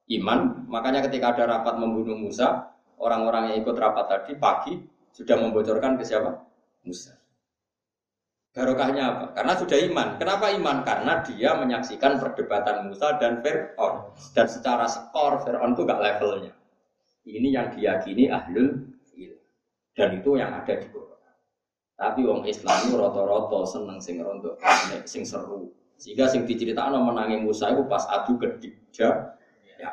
Iman. Makanya ketika ada rapat membunuh Musa orang-orang yang ikut rapat tadi pagi sudah membocorkan ke siapa Musa Barokahnya apa? Karena sudah iman. Kenapa iman? Karena dia menyaksikan perdebatan Musa dan Fir'aun. Dan secara skor Fir'aun itu gak levelnya. Ini yang diyakini ahlul ilm. Dan itu yang ada di Quran. Tapi wong Islam itu roto-roto seneng sing rondo, sing seru. Sehingga sing diceritakan menangi Musa itu pas adu kedija. Ya,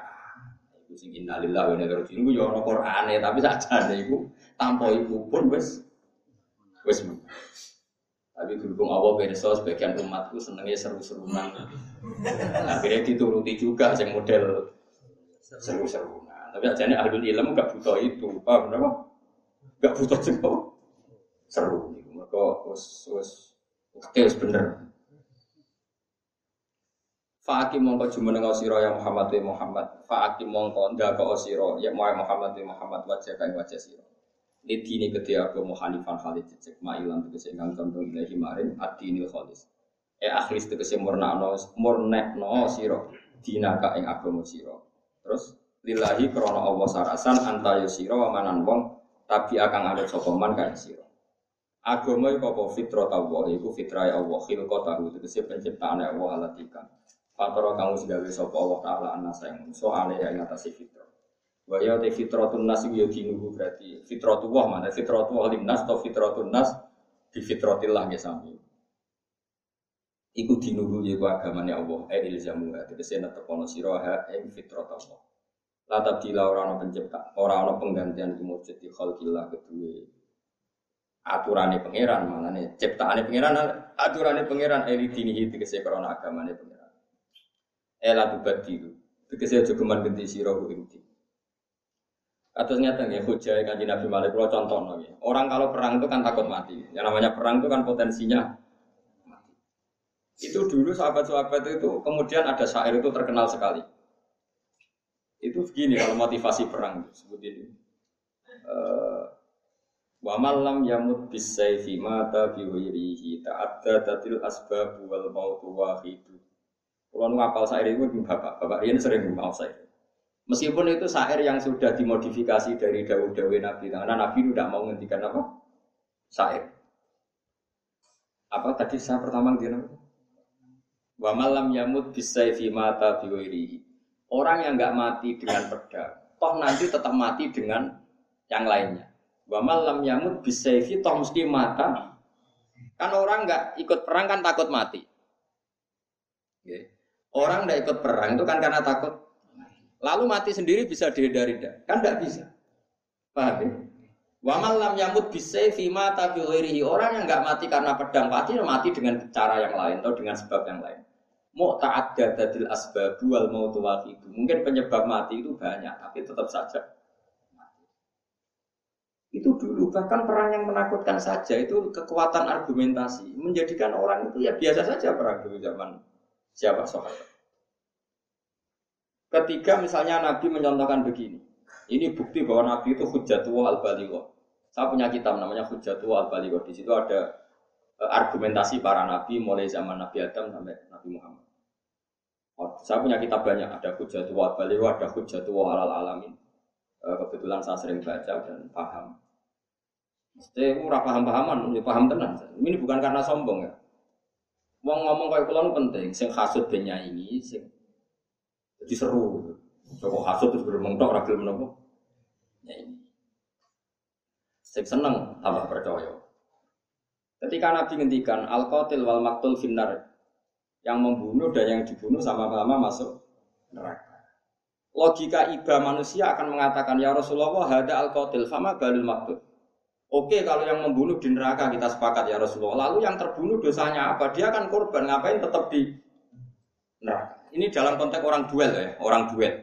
itu sing innalillah wa inna ilaihi raji'un. Itu ya ono Qur'ane, tapi saja itu tanpa ibu pun wis wis tapi berhubung Allah berso sebagian umatku senengnya seru-seruan. Akhirnya dituruti juga yang model seru-seruan. Tapi aja ahlul ilmu gak butuh itu, paham berapa? Gak butuh juga seru. Mereka us us chaos bener. Fa'aki mongko jumeneng sira ya Muhammad wa Muhammad. Fa'aki mongko ndaka sira ya Muhammad wa Muhammad wajah kae wajah sira. Lidi ini ketika agama Hanifan Khalid cecek ma'ilan tegese ingkang maring adi ini khalis. E akhlis tegese murnakno murnekno sira dinaka ing agama sira. Terus lillahi krana Allah sarasan anta yusira wa manan wong tapi akan ada sokoman kan sira. Agama iku apa fitrah Allah, iku fitrah Allah, khilqatahu, tegese penciptaan Allah alatika. Fatara kamu segawe sapa Allah taala anasa yang so ale yang atas fitrah. Wa ya te fitratun nas ya dinuhu berarti. Fitratullah mana? Fitratullah linnas atau fitratun nas di fitratillah ya sami. Iku dinuhu yaiku agamane Allah, e ilzamu tegese netepono sira ha ing fitrat Allah. La tabdila ora ana pencipta, ora ana penggantian iku mujud di khalqillah kedue. Aturane pangeran manane ciptaane pangeran aturane pangeran. Eli dinihi tegese krana agamane pangeran. Ela tubadilu tegese aja geman genti sira ku ing Atas nyata ya hujah kanji Nabi Malik kalau contoh. Orang kalau perang itu kan takut mati. Yang namanya perang itu kan potensinya itu dulu sahabat-sahabat itu kemudian ada syair itu terkenal sekali. Itu begini kalau motivasi perang sebut ini. Uh, Wa malam yamut bisayfi mata biwirihi ta'adda tatil asbab wal mautu wahidu. Kalau ngapal syair itu bapak, bapak ini sering ngapal syair. Meskipun itu syair yang sudah dimodifikasi dari dawuh-dawuh Nabi, karena Nabi itu tidak mau menghentikan apa? Syair. Apa tadi saya pertama dia Wa malam yamut bisayfi mata biwirihi. Orang yang nggak mati dengan pedang, toh nanti tetap mati dengan yang lainnya. Wa malam yamut bisayfi toh mesti mata. Kan orang nggak ikut perang kan takut mati. Orang nggak ikut perang itu kan karena takut. Lalu mati sendiri bisa dihindari Kan nggak bisa. Paham ya? Wa malam yamut bisayfi mata biwirihi. Orang yang nggak mati karena pedang pasti mati dengan cara yang lain atau dengan sebab yang lain mau dadil asbabu wal mau wahidu. Mungkin penyebab mati itu banyak, tapi tetap saja mati. Itu dulu bahkan perang yang menakutkan saja itu kekuatan argumentasi menjadikan orang itu ya biasa saja perang dulu zaman siapa sahabat. Ketika misalnya Nabi mencontohkan begini, ini bukti bahwa Nabi itu hujatullah al-baligho. Saya punya kitab namanya hujatullah al-baligho. Di situ ada Eh, argumentasi para nabi mulai zaman Nabi Adam sampai Nabi Muhammad. Oh, saya punya kitab banyak, ada Hujjatu wa Baliwa, ada Hujjatu wa Alal Alamin. Eh, kebetulan saya sering baca dan paham. Mesti ora paham-pahaman, ya paham tenang. Ini bukan karena sombong ya. Wong ngomong kayak kula penting, sing benya ini sing jadi seru. Coba hasud terus bermentok ora gelem menapa. Ya ini. Sing seneng tambah percaya. Ketika Nabi ngendikan al qatil wal maktul finnar yang membunuh dan yang dibunuh sama-sama masuk neraka. Logika iba manusia akan mengatakan ya Rasulullah ada al qatil sama balul maktul. Oke kalau yang membunuh di neraka kita sepakat ya Rasulullah. Lalu yang terbunuh dosanya apa? Dia akan korban ngapain tetap di neraka. Ini dalam konteks orang duel ya, orang duel.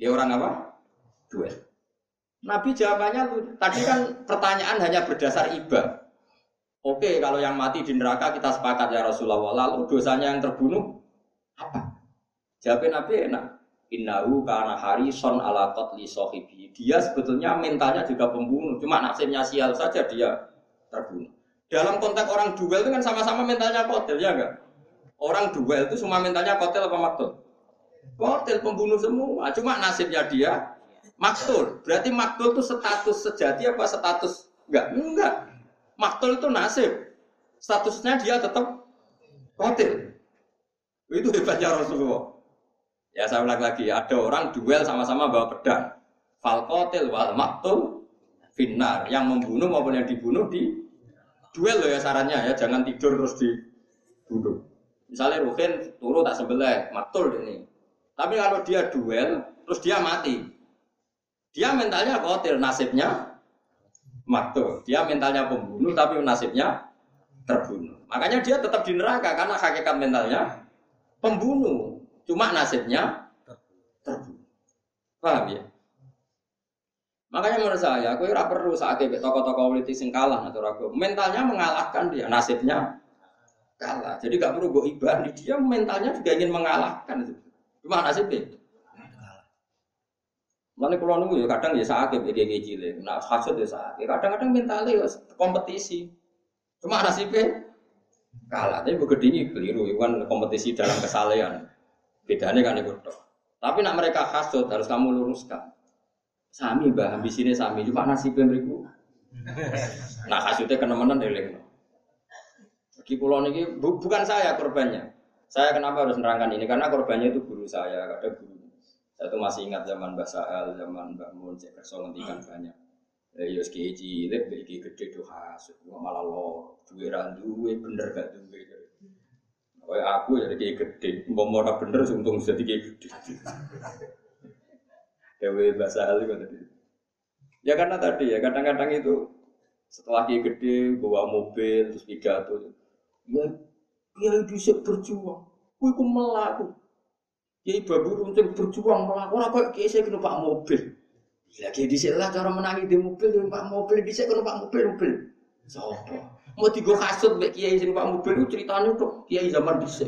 Dia orang apa? Duel. Nabi jawabannya tadi kan pertanyaan hanya berdasar iba. Oke, kalau yang mati di neraka kita sepakat ya Rasulullah. Lalu dosanya yang terbunuh apa? Jawabnya Nabi enak. Innahu karena harison ala qatli sohibi. Dia sebetulnya mentalnya juga pembunuh. Cuma nasibnya sial saja dia terbunuh. Dalam konteks orang duel itu kan sama-sama mentalnya kotel, ya enggak? Orang duel itu semua mentalnya kotel apa maktul? Kotel pembunuh semua. Cuma nasibnya dia maktul. Berarti maktul itu status sejati apa status enggak? Enggak. Maktul itu nasib. Statusnya dia tetap kotil. Itu hebatnya Rasulullah. Ya saya ulang lagi, ada orang duel sama-sama bawa pedang. Fal kotil wal maktul finar. Yang membunuh maupun yang dibunuh di duel loh ya sarannya ya, jangan tidur terus dibunuh. Misalnya Ruhin turu tak sebelah, maktul ini. Tapi kalau dia duel, terus dia mati. Dia mentalnya kotil, nasibnya maktul. Dia mentalnya pembunuh tapi nasibnya terbunuh. Makanya dia tetap di neraka karena hakikat mentalnya pembunuh. Cuma nasibnya terbunuh. Paham ya? Makanya menurut saya, aku ora perlu itu tokoh-tokoh politik sing kalah aku mentalnya mengalahkan dia, nasibnya kalah. Jadi gak perlu gue ibadah dia mentalnya juga ingin mengalahkan. Cuma nasibnya Mana kalau nunggu ya kadang ya sakit ya kayak cilik, nah hasut ya sakit. Kadang-kadang mentalnya ya kompetisi. Cuma nasibnya Kalah, tapi gede ini keliru, itu kan kompetisi dalam kesalehan. Bedanya kan itu Tapi nak mereka hasut harus kamu luruskan. Sami bah, habis ini sami cuma nasibnya beriku. Nah hasutnya kena-mena dari Di pulau ini bukan saya korbannya. Saya kenapa harus menerangkan ini? Karena korbannya itu guru saya, ada guru. Saya tuh masih ingat zaman Mbak Sa'al, zaman Mbak Mun, saya kerso ngendikan banyak. Ya yo ski cilik iki gede tuh hasut, malah lo duwe ra duwe bener gak duwe. Kayak aku jadi kayak gede, mau mau bener untung jadi kayak gede. Dewi bahasa hal itu tadi. Ya karena tadi ya kadang-kadang itu setelah dia gede bawa mobil terus pidato. Ya dia bisa berjuang. Kue ku melaku. Ya babu runcing berjuang melaku. Orang kok kiai saya kena pak mobil. Ya kiai di lah cara menangi di mobil, di pak mobil di kena pak mobil mobil. Sopo. Mau tiga kasut mbak kiai sing pak mobil itu ceritanya tuh kiai zaman bisa.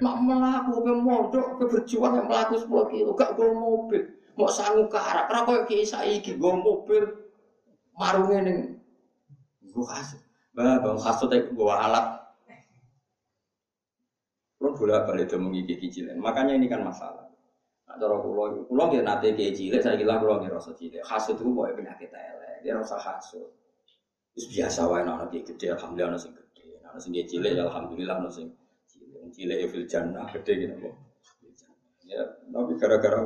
Mak melaku ke mondok ke berjuang yang melaku sepuluh kilo gak gue mobil. Mau sanggup ke arah, kenapa kayak kiai saiki gue mobil marungnya nih, gue kasut, bah bang kasut itu gue alat. Lo boleh balik itu mengiki cilik, makanya ini kan masalah. Nah, cara kulo, kulo nggak nate kayak cilik, saya bilang kulo nggak rasa cilik. Kasut itu boleh penyakit elek, dia rasa kasut. Terus biasa wae anak anak gede, alhamdulillah anak sing gede, anak sing cilik, ya alhamdulillah anak sing cilik, cilik fil jannah gede gitu kok. Ya, tapi gara-gara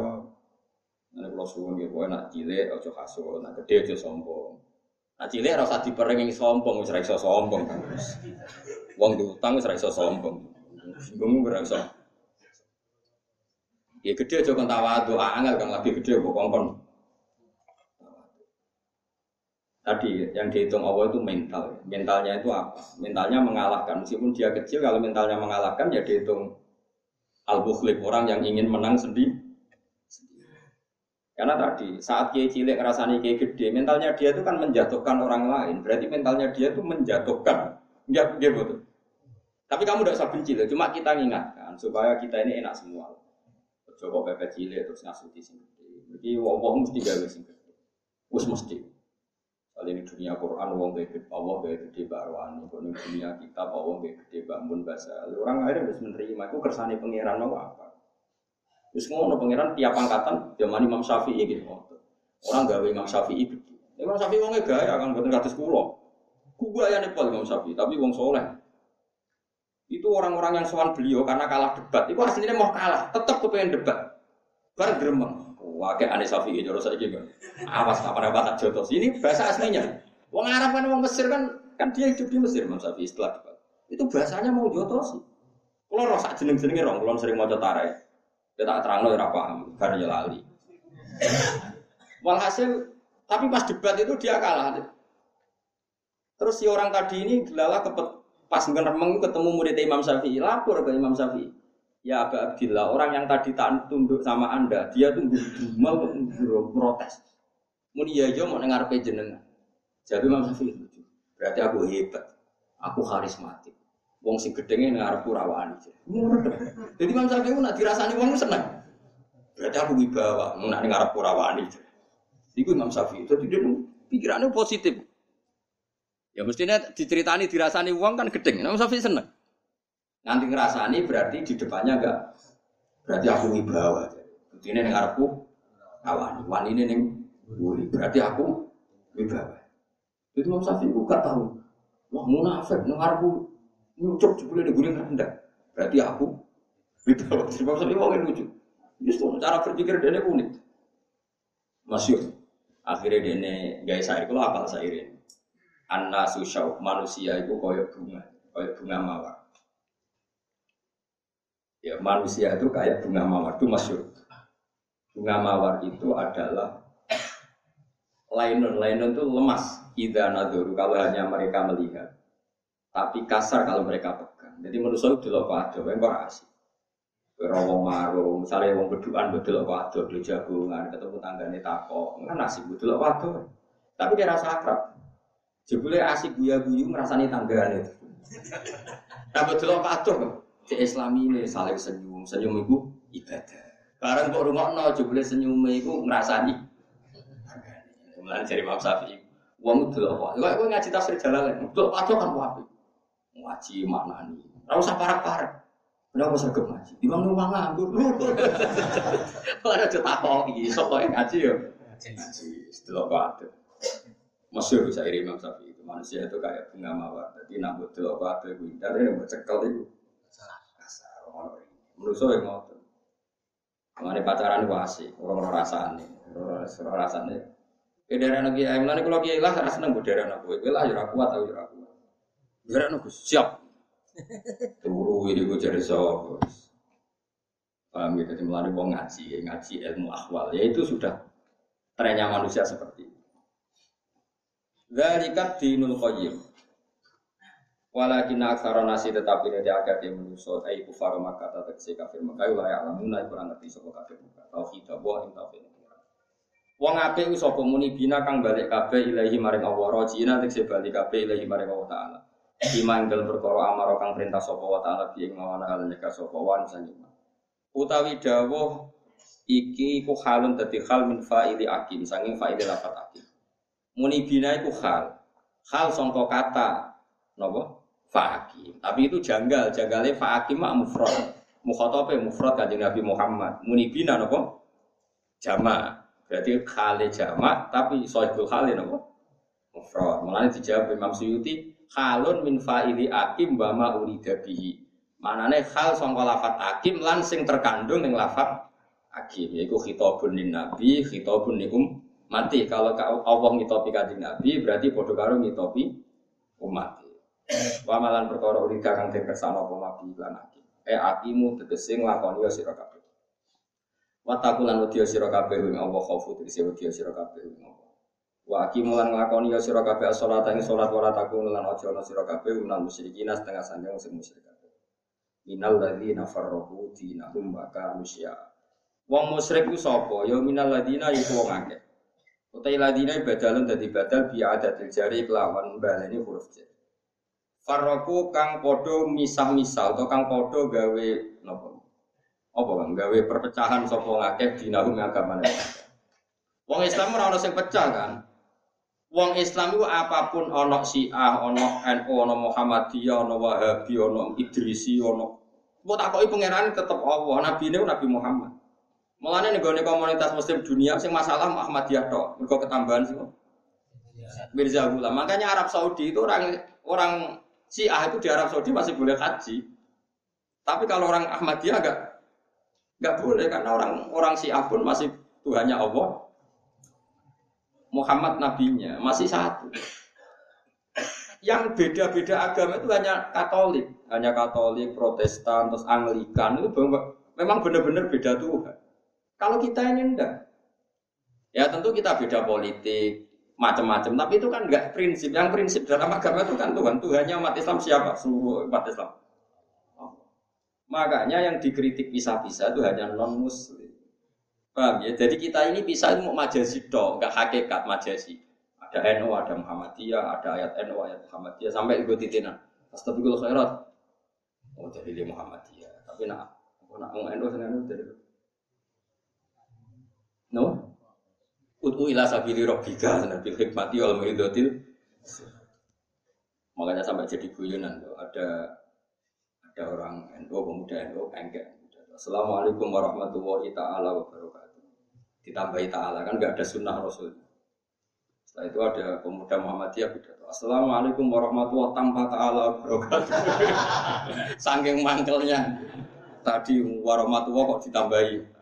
Nah, kalau suwun gitu, nak cilik ojo kasut, nak gede ojo sombong. Nak cilik rasa dipereng yang sombong, wis iso sombong. Wong diutang wis iso sombong. Singgung ora iso. Ya gede ojo kon tawadu, angel kan lagi gede kok kongkon. Tadi yang dihitung Allah itu mental. Mentalnya itu apa? Mentalnya mengalahkan. Meskipun dia kecil, kalau mentalnya mengalahkan ya dihitung al-bukhlib, orang yang ingin menang sendiri karena tadi saat kiai cilik ngerasani kiai gede, mentalnya dia itu kan menjatuhkan orang lain. Berarti mentalnya dia itu menjatuhkan. Enggak, dia betul. Tapi kamu tidak usah benci loh, cuma kita ingatkan supaya kita ini enak semua. Coba pepet cilik terus ngasuti gede. Jadi wong mesti gawe sing gede. Wis mesti. Kali ini dunia Quran wong gede Allah gede gede. Kalau dunia kitab Allah gede gede bangun bahasa. Orang lain harus menerima. Aku kersane pangeran apa? Terus ngono pangeran tiap angkatan zaman Imam Syafi'i gitu. Orang gawe Imam Syafi'i gitu. Imam Syafi'i wongnya gaya kan buatan kados kula. Kuwa ya nepal Imam Syafi'i, tapi wong soleh. Itu orang-orang yang sowan beliau karena kalah debat. Itu aslinya mau kalah, tetap kepengen debat. Bar gremeng. Wah, kayak aneh Syafi'i jero saiki kan. Awas kapan apa tak jotos. Ini bahasa aslinya. Wong Arab kan wong Mesir kan kan dia hidup di Mesir Imam Syafi'i setelah debat. Itu bahasanya mau jotos. Kalau roh sak jeneng-jenenge rong, kalau sering maca tarai. Kita tak terang ya paham, ya lali. Walhasil, tapi pas debat itu dia kalah. Terus si orang tadi ini gelala kepet pas ngeremeng ketemu murid Imam Syafi'i, lapor ke Imam Syafi'i. Ya Aba Abdillah, orang yang tadi tak tunduk sama anda, dia tunggu dumal protes. Muni ya yo mau dengar jenengan. Jadi Imam Syafi'i berarti aku hebat, aku karismatik. Wong sing gedenge ngarep rawani. Jadi Imam Syafi'i nak dirasani wong seneng. Berarti aku wibawa, nak ngarep rawani. Iku Imam Syafi'i. Jadi dia pikirannya positif. Ya mestinya diceritani dirasani wong kan gedeng. Imam Syafi'i seneng. Nanti ngerasani berarti di depannya enggak berarti aku wibawa. Buktinya ning ngarepku rawani. Wani ini ning berarti aku wibawa. Itu Imam Syafi'i gak tahu. Wah munafik ning ngarepku Nyucuk jebule di guling rendah. Berarti aku itu sebab sampai wong lucu. Justru cara berpikir dia unik. Masyur. Akhirnya dia gaya sair kalau apa sair Anna susau manusia itu koyok bunga, koyok bunga mawar. Ya manusia itu kayak bunga mawar itu masyur. Bunga mawar itu adalah lainun, lainun itu lemas. Ida nadoru kalau hanya mereka melihat tapi kasar kalau mereka pegang. Jadi saya dulu kok ada, yang kok asik. Rawong maru, misalnya wong berduaan betul kok ada, di jagungan, ketemu tanggane tako, kan asik betul kok ada. Tapi dia rasa akrab. Jebule asik guya guyu ngerasani tanggane. Tapi betul kok ada, si Islami ini saling senyum, senyum itu ibadah. Barang kok rumah no, jebule senyum itu ngerasani. Mulai dari Imam Syafi'i, uang itu apa? Aku ngaji tafsir jalan, betul apa kan wapi. Ngaji maknani. Ora usah parek-parek. Kenapa sergap ngaji? Di bang rumah nganggur. Ora ditakoki, sapa yang ngaji yo. Ngaji, setelah kok Masyur saya Imam Syafi'i itu manusia itu kayak bunga mawar. Jadi nak betul apa ada itu indah yang bercekal itu kasar. Menurut saya ngotot. Mengenai pacaran itu asik, orang-orang rasanya, orang-orang rasanya. Ke daerah lagi ayam nanti kalau kiai lah rasa nunggu daerah nabi, gue lah jurah kuat atau jurah Daerah nabi siap. Turu ini gue cari so. Paham gitu, jadi melalui mau ngaji, ngaji ilmu akwal, ya itu sudah trennya manusia seperti itu. Zalikat dinul qayyim. Walakin aksara nasi tetapi nanti agak yang menusuk ai kufar maka tak si kafir maka lah ya alamuna kurang ngerti sapa kafir maka tauhid wa ing tauhid Wong apik sapa muni bina kang balik kabeh ilahi maring Allah rajina tekse balik kabeh ilahi maring Allah taala. Iman dalam perkara amar kang perintah sapa wa taala bi ing mawana hal nyeka sapa sanima. Utawi dawuh iki ku halun dadi hal min fa'ili akim sanging fa'ili lafat akim muni bina itu hal. Hal songko kata nopo faakim. Tapi itu janggal. Janggalnya faakim mak mufrad. Mukhotope mufrad kanjeng Nabi Muhammad. Muni bina nopo jama berarti khale jama tapi sohibul khale nopo mufrad. Mulanya dijawab Imam Suyuti halun min fa'ili akim bama urida bihi. Manane hal songko lafat akim lan sing terkandung ning lafat akim yaiku khitabun lin nabi khitabun li mati kalau Allah ngitopi kanjeng Nabi berarti bodoh karo ngitopi umat wa malan perkara urika kang den kersane apa nabi lan aki eh akimu tegese nglakoni ya sira kabeh. Wa takulan wedi sira kabeh ing Allah khaufu tegese wedi sira kabeh ing wa akimu lan nglakoni ya sira kabeh salat ing salat wala takun lan aja ana sira kabeh minal musyrikin setengah sanjang sing musyrik minal ladzina farraqu dinahum wa kanu Wong musyrik ku sapa? Ya minal ladzina iku wong akeh. Utai ladina badalun dadi badal bi adatil jari kelawan baleni huruf jar. Farroku kang podo misah-misah atau kang podo gawe nopo. Apa kang gawe perpecahan sapa ngakeh dinahum agama Wong Islam ora ono sing pecah kan. Wong Islam itu apa pun ono Syiah, ono NU, ono Muhammadiyah, ono Wahabi, ono Idrisi, ono Mbok takoki pangeran tetep Allah, nabi ini Nabi Muhammad. Mulane nih gue komunitas muslim dunia sing masalah Ahmadiyah tok, mergo ketambahan sih. Mirza Ghulam. Makanya Arab Saudi itu orang orang Syiah itu di Arab Saudi masih boleh haji. Tapi kalau orang Ahmadiyah enggak enggak boleh karena orang orang Syiah pun masih Tuhannya Allah. Muhammad nabinya masih satu. Yang beda-beda agama itu hanya Katolik, hanya Katolik, Protestan, terus Anglikan itu memang benar-benar beda Tuhan. Kalau kita ini enggak. Ya tentu kita beda politik, macam-macam. Tapi itu kan enggak prinsip. Yang prinsip dalam agama itu kan Tuhan. Tuhannya umat Islam siapa? Seluruh umat Islam. Makanya yang dikritik pisah-pisah itu hanya non muslim. Paham ya? Jadi kita ini itu mau majasi dong, enggak hakikat majasi. Ada NU, ada Muhammadiyah, ada ayat NU, ayat Muhammadiyah sampai ikut titinan. Astagfirullah khairat. Oh jadi dia Muhammadiyah. Tapi nak, nak mau NU senang dari No? Utu ila sabili robbika bil hikmati wal mau'izatil Makanya sampai jadi guyonan tuh ada ada orang NU pemuda NU enggak. Assalamualaikum warahmatullahi taala wabarakatuh. Ditambahi taala kan enggak ada sunnah rasul. Setelah itu ada pemuda Muhammadiyah pidato. Assalamualaikum warahmatullahi tanpa taala wabarakatuh. Saking mangkelnya tadi warahmatullahi kok ditambahi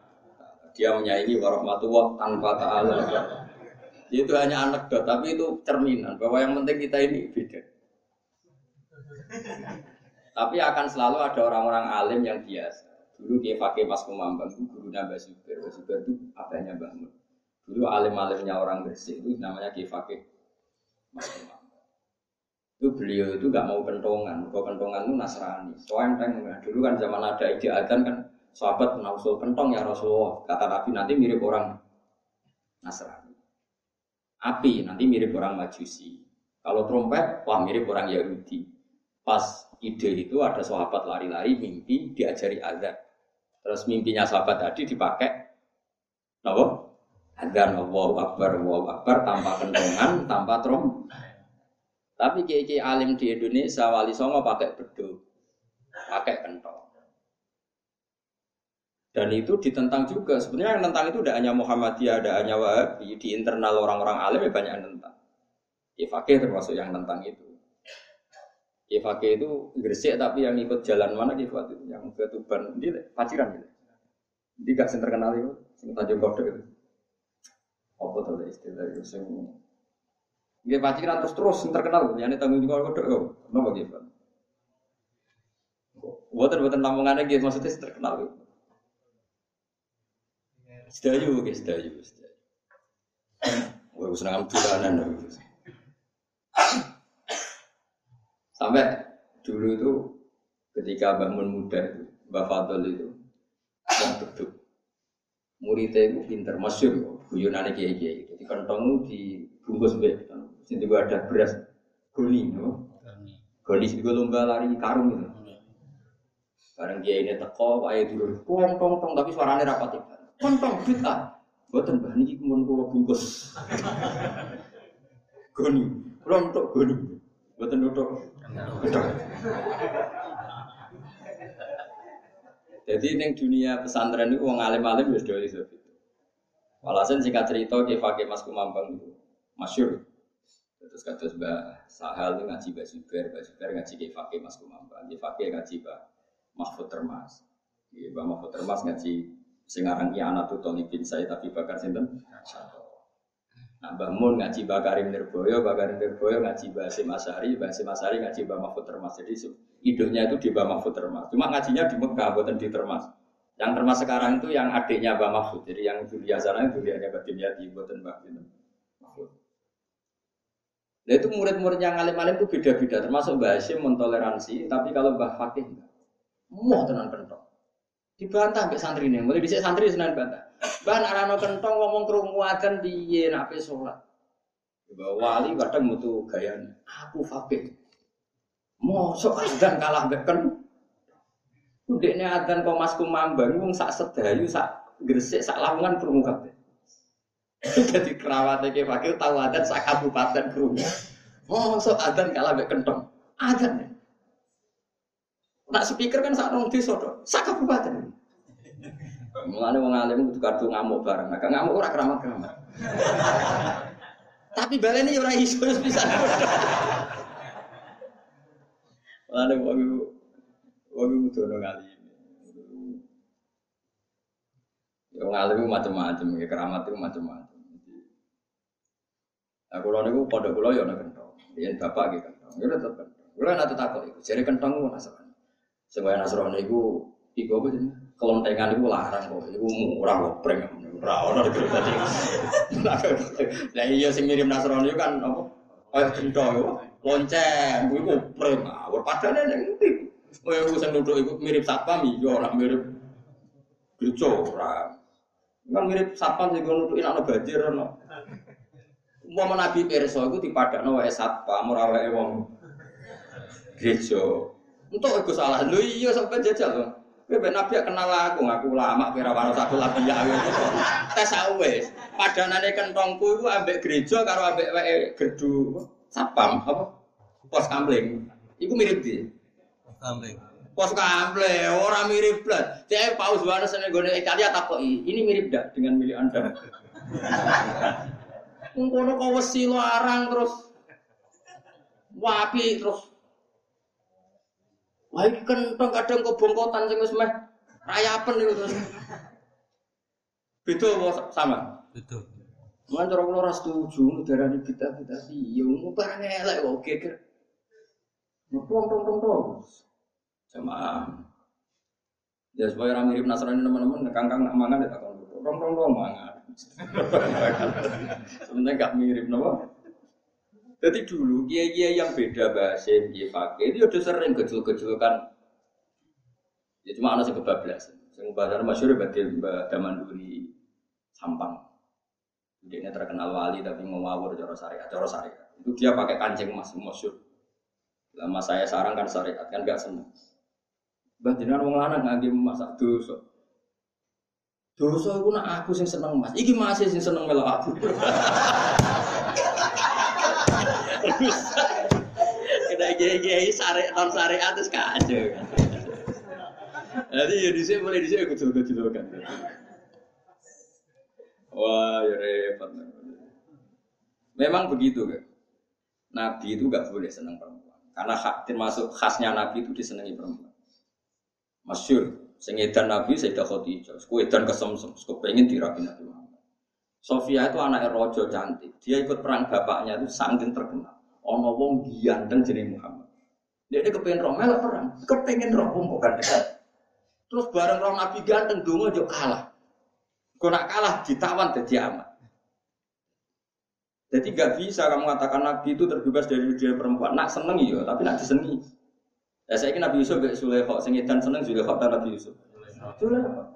dia menyayangi warahmatullah tanpa ta'ala itu hanya anekdot tapi itu cerminan bahwa yang penting kita ini beda tapi akan selalu ada orang-orang alim yang biasa dulu dia pakai pas pemambang itu guru Mbak Subir Mbak itu abahnya Mbak dulu alim-alimnya orang bersih itu namanya dia pakai mas pemambang itu beliau itu gak mau kentongan kalau kentongan itu Nasrani soalnya dulu kan zaman ada ide adzan kan sahabat nausul kentong ya Rasulullah. Kata Nabi nanti mirip orang Nasrani. Api nanti mirip orang Majusi. Kalau trompet, wah mirip orang Yahudi. Pas ide itu ada sahabat lari-lari mimpi diajari azan. Terus mimpinya sahabat tadi dipakai apa? Azan Allahu Akbar, Allahu Akbar tanpa kentongan, tanpa trom. Tapi kiai alim di Indonesia wali songo pakai beduk, pakai kentong. Dan itu ditentang juga. Sebenarnya yang tentang itu tidak hanya Muhammadiyah, tidak hanya Wahabi. Di internal orang-orang alim ya banyak yang tentang. Ifake termasuk yang tentang itu. Ifake itu Gresik tapi yang ikut jalan mana Ifat itu? Yang ke Tuban. Ini paciran gitu. Ini gak terkenal itu. Sing Tanjung Kodok itu. Apa tuh istilah itu? Sing dia paciran terus terus yang terkenal. Yang jawab kodok. Kenapa gitu? Buatan buatan lamongan gitu maksudnya terkenal itu. Sedayu, oke, sedayu, sedayu. Wah, senang dolanan. Sampai dulu itu ketika bangun muda itu, Mbak Fadol itu, yang duduk. Muridnya itu pinter, masyur, guyonan kiai kiai. Jadi kantong di bungkus be, sini juga ada beras, goni, no? goni sini lomba lari karung itu. Barang kiai ini teko, ayah dulu, tong tong tong, tapi suaranya rapat itu. Kontong bid'ah. Buatan bah niki kemun kula bungkus. Goni, kula untuk goni. Buatan untuk. Jadi neng dunia pesantren itu uang alim-alim wis dari itu. Walhasil singkat cerita ke fakir Mas Kumambang itu masyur. Terus kata Mbak Sahal itu ngaji Mbak Zubair, Mbak Zubair ngaji ke fakir Mas Kumambang, ke fakir ngaji Mbak Mahfud Termas. Mbak Mahfud Termas ngaji Sing aran anak tuh Tolibin saya tapi bakar sinten. Nah, Mbah Mun ngaji Mbah Karim Nirboyo, Mbah Karim Nirboyo ngaji Mbah Hasim Asyari, Mbah Asyari ngaji Mbah Mahfud Termas. Jadi idenya itu di Mbah Mahfud Termas. Cuma ngajinya di Mekah, bukan di Termas. Yang Termas sekarang itu yang adiknya Mbah Mahfud. Jadi yang Julia sana itu dia Mbah Dimyati, buatan Mbah Mahfud. Nah itu murid-murid yang alim-alim itu beda-beda. Termasuk Mbah Hasim mentoleransi, tapi kalau Mbah enggak. Mau tenang kentok. Dibantah sampai santri ini. Mulai bisa santri senan bantah. Bahan arano kentong ngomong kerungu adzan piye nape sholat. Wali kadang mutu gaya aku fakir. Mosok adzan kalah mbek kan. Udekne adzan kok Mas Kumambang wong sak sedayu sak gresik sak lamongan krungu kabeh. Jadi kerawatnya ke fakir tahu adzan sak kabupaten krungu. Mosok adzan kalah mbek kentong. Adzan. Nak speaker kan sak rong desa tok, sak kabupaten. Mulane wong alim kadung ngamuk bareng. Nah, ngamuk ora keramat-keramat. Tapi baleni ora iso bisa. Mulane wong wong iku kudu ngali. Ya wong alim macam-macam, ya keramat itu macam-macam. Nah, kalau niku pada kula ya ana kentong. Yen bapak gitu kentong. Ya tetep kentong. Kula nanti takut iku. Jare kentong ku nasabane. Sing kaya Nasrani iku apa? Kelontengan iku larang kok. Iku murah kok preng. Ora ono iki dadi. Lah iya sing mirip Nasrani kan apa? Kaya gento yo. Lonceng iku preng. Awur padane ning ndi? Kaya iku sing nuduk iku mirip satpam yo ora mirip gereja ora. Kan mirip satpam sing nudukin ana banjir ono. Umpama Nabi Perso iku dipadakno wae satpam ora wae wong gereja. Untuk aku salah. Lu iya sampai jajal. Kowe Nabi kenal aku, ngaku lama kira waro satu lagi ya. Tes wis. Padanane kentongku iku ambek gereja karo ambek wae gerdu sapam apa? Pos kamling. Iku mirip di. Pos kamling. Pos kamling ora mirip blas. Cek Paus Yohanes ning gone Italia takoki, ini mirip dak dengan milik Anda? Mengkono kau wesi larang terus wapi terus Wah iki kentong kadang kok bongkotan sing wis meh rayapen niku terus. Beda apa sama? Betul. Mulane cara kula ora setuju darani bid'ah-bid'ah iya mau barang elek kok geger. Nopong tong tong tong. Jamaah. Ya supaya orang mirip Nasrani teman-teman, kangkang nak mangan ya takon tong tong tong mangan. Sebenarnya gak mirip, nopo. Jadi dulu kiai-kiai yang beda bahasa kiai pakai itu udah sering kecil-kecilkan. Ya cuma anak sih kebablasan. Yang bahasa masyur batil daman duri sampang. Dia terkenal wali tapi ngawur cara syariat, cara syariat. Itu dia pakai kancing emas masyur. Lama saya sarang kan syariat kan gak seneng. Bah jenengan wong lanang ngangge masak dosa. Dosa iku nak aku sing seneng Mas. Iki masih sing seneng melok aku. kiai-kiai syariat non syariat terus kacau. Jadi ya di sini mulai di sini kecil-kecil kan. Wah, ya repot. Memang begitu kan. Nabi itu gak boleh senang perempuan. Karena hak, termasuk khasnya Nabi itu disenangi perempuan. Masyur, sengedan Nabi Sayyidah Khadijah, dan kesemsem, pengen dirapi Nabi Muhammad. Sofia itu anak rojo cantik. Dia ikut perang bapaknya itu sangat terkenal. Ono wong ganteng jenis Muhammad. Dia kepengen roh melok perang, kepengen roh bukan dekat. Terus bareng roh Nabi ganteng dungo jo kalah. Kau nak kalah ditawan jadi amat. Jadi gak bisa kamu mengatakan Nabi itu terbebas dari dunia perempuan. Nak seneng ya, tapi nak disengi. Ya saya kira Nabi Yusuf gak Sulaikhok, sing edan seneng Sulaikhok dan Nabi Yusuf.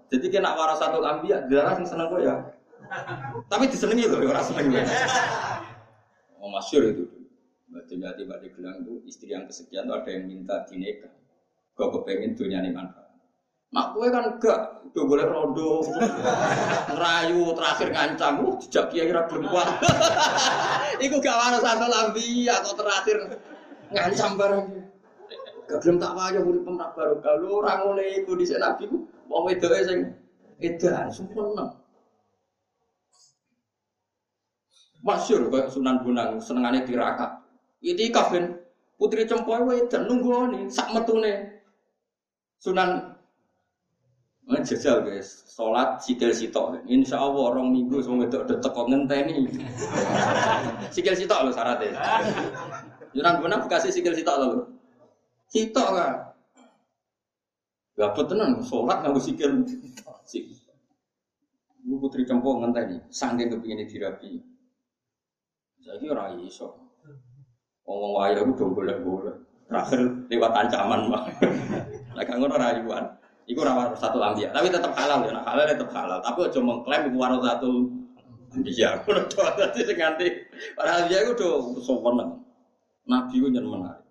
Jadi kena warasatul ambia, darah sing seneng kok ya. Tapi disenengi loh, orang seneng ya. Oh masyur itu. Mbak Digelang itu istri yang kesekian itu ada yang minta dineka. Kau kepengen dunia ini manfaat. Mak kue kan gak, udah boleh rondo, ngerayu, terakhir ngancam, uh, jejak kiai kira perempuan. Iku gak warna satu lambi atau terakhir ngancam barang. Gak belum tak wajah murid pemerintah baru kalau orang oleh itu di sana nabi mau itu aja sing edan sempurna. Masyur kayak Sunan Bonang senengannya tirakat. Ini kafin putri cempoy dan nunggu nih sak metune Sunan Jajal guys, sholat sikil sitok. Insya Allah orang minggu semua itu udah teko ngenteni. sikil sitok loh syaratnya. Yunan guna bekasi sikil sitok loh. Sitok kan. Gak tenang, sholat nggak sikil. Ibu putri cempong ngenteni, sangking kepingin dirapi. Saya kira iso. Ngomong wayang udah boleh-boleh. Terakhir lewat ancaman mah. Kan ngono rayuan. Iku rawat satu lambia, tapi tetap halal ya. Nah, halal tetap halal. Tapi aja mengklaim iku warna satu lambia. Kulo doa dadi sing nganti padahal dia iku do sopan. Nabi ku nyen menarik.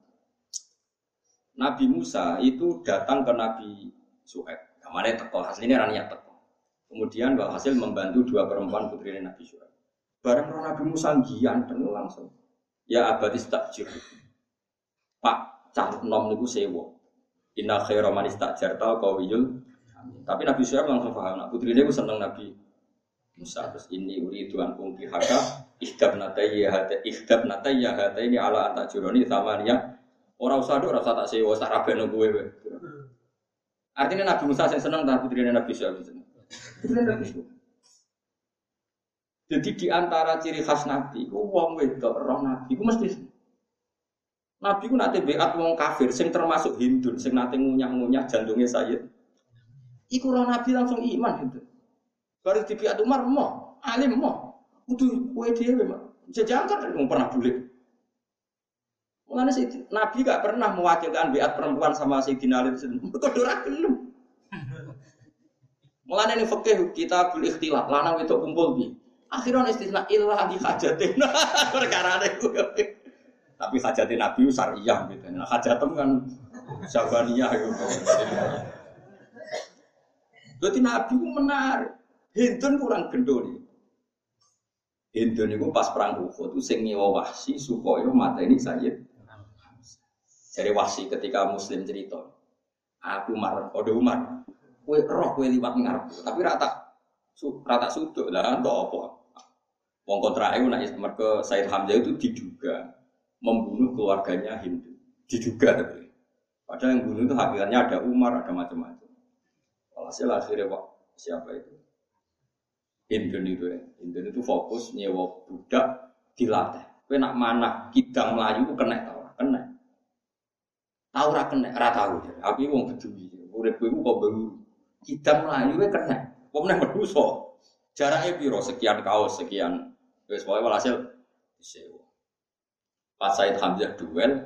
Nabi Musa itu datang ke Nabi Suhaib. Kamane teko, aslinya rania teko. Kemudian Hasil membantu dua perempuan putri Nabi Suhaib. Bareng Nabi Musa gianteng langsung. Ya abadi takjir. Pak, cah nom niku sewo. Inna khaira man istajarta qawiyul Tapi Nabi Syuaib langsung paham. Nah, putri ini seneng Nabi Musa. Terus ini uri tuan ungki haka ihdab natayya hata ihdab natayya hata ini ala anta juroni samania. Orang usah do orang usah tak sewa tak rabe gue artinya Nabi Musa yang seneng tapi putri Nabi Syuaib seneng. Putri Nabi Syuaib jadi di antara ciri khas Nabi, ku wong wedok roh Nabi, ku mesti Nabi ku nate beat wong kafir sing termasuk Hindu sing nate ngunyah-ngunyah jantungnya Sayyid. Iku roh Nabi langsung iman Hindu. Baru di beat Umar mo, alim mo. Kudu kowe dhewe mah. Jajangkan wong pernah bulik. Mulane sih Nabi gak pernah mewakilkan beat perempuan sama Sayyidina Ali. Kok ora gelem. Mulane ini fikih kita bil ikhtilaf, lanang itu kumpul bi. Akhirnya istisna ilah di hajatin. Perkara ada tapi hajati Nabi syariah gitu. Nah hajatem kan Syabaniyah gitu. Jadi Nabi menarik. Hindun kurang gendol. Hindun itu pas perang Uhud itu nyewa wahsi supaya mata ini saja. Jadi wahsi ketika Muslim cerita, aku Umar, kode Umar, kue roh kue liwat ngarep, tapi rata su, rata sudut lah, apa. Wong kontra itu nak mereka Said Hamzah itu diduga membunuh keluarganya Hindu. Diduga tapi. Padahal yang bunuh itu hakikatnya ada Umar, ada macam-macam. Walhasil akhirnya Pak, siapa itu? Hindu itu ya. Hindu itu fokus nyewa budak dilatih. Kue nak mana kita Melayu kena tau kena. Tahu ra kena, ra tahu. Aku wong peduli. Urip kowe kok baru kita Melayu kena. Kok meneh medusa. Jaraknya piro sekian kaos sekian. Wes pokoke walhasil disewa. Pas Said Hamzah duel,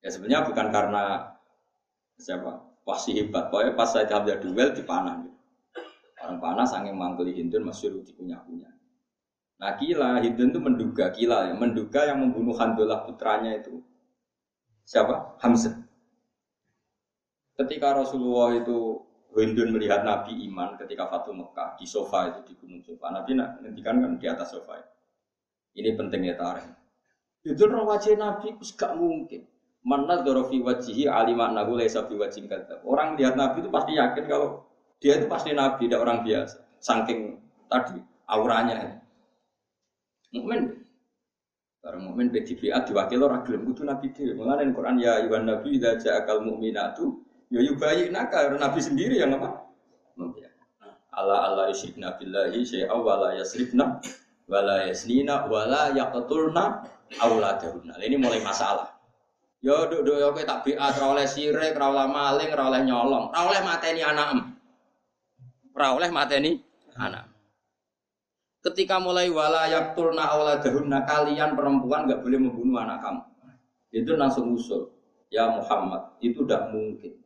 ya sebenarnya bukan karena siapa wasi hebat, pokoknya pas Said Hamzah duel dipanah. Gitu. Orang panas angin manggil Hindun masih punya punya. Nah kila Hindun itu menduga kila ya, menduga yang membunuh Handullah putranya itu siapa? Hamzah. Ketika Rasulullah itu Hindun melihat Nabi iman ketika Fatul Mekah di sofa itu di gunung sofa. Nabi nantikan kan di atas sofa. Ini pentingnya tarik. Itu wajah Nabi itu gak mungkin. Mana dorofi wajihi alima nahu laisa wajib kata. Orang lihat Nabi itu pasti yakin kalau dia itu pasti Nabi, tidak orang biasa. Saking tadi auranya. Mukmin. Barang mukmin PDBA diwakil orang gelem kudu Nabi dhewe. Mulane Quran ya ayuhan nabi idza ja'akal mu'minatu ya yubayyinaka Nabi sendiri yang apa? Allah Allah yusyrikna billahi syai'a wa la yasrifna wa la yasnina wa la yaqtulna auladahunna. Ini mulai masalah. Yo duk duk kowe tak biat ora oleh sirik, ora oleh maling, ora oleh nyolong, ora oleh mateni anakem. Ora oleh mateni anak. Ketika mulai wala yakturna auladahunna kalian perempuan nggak boleh membunuh anak kamu. Itu langsung usul. Ya Muhammad, itu tidak mungkin.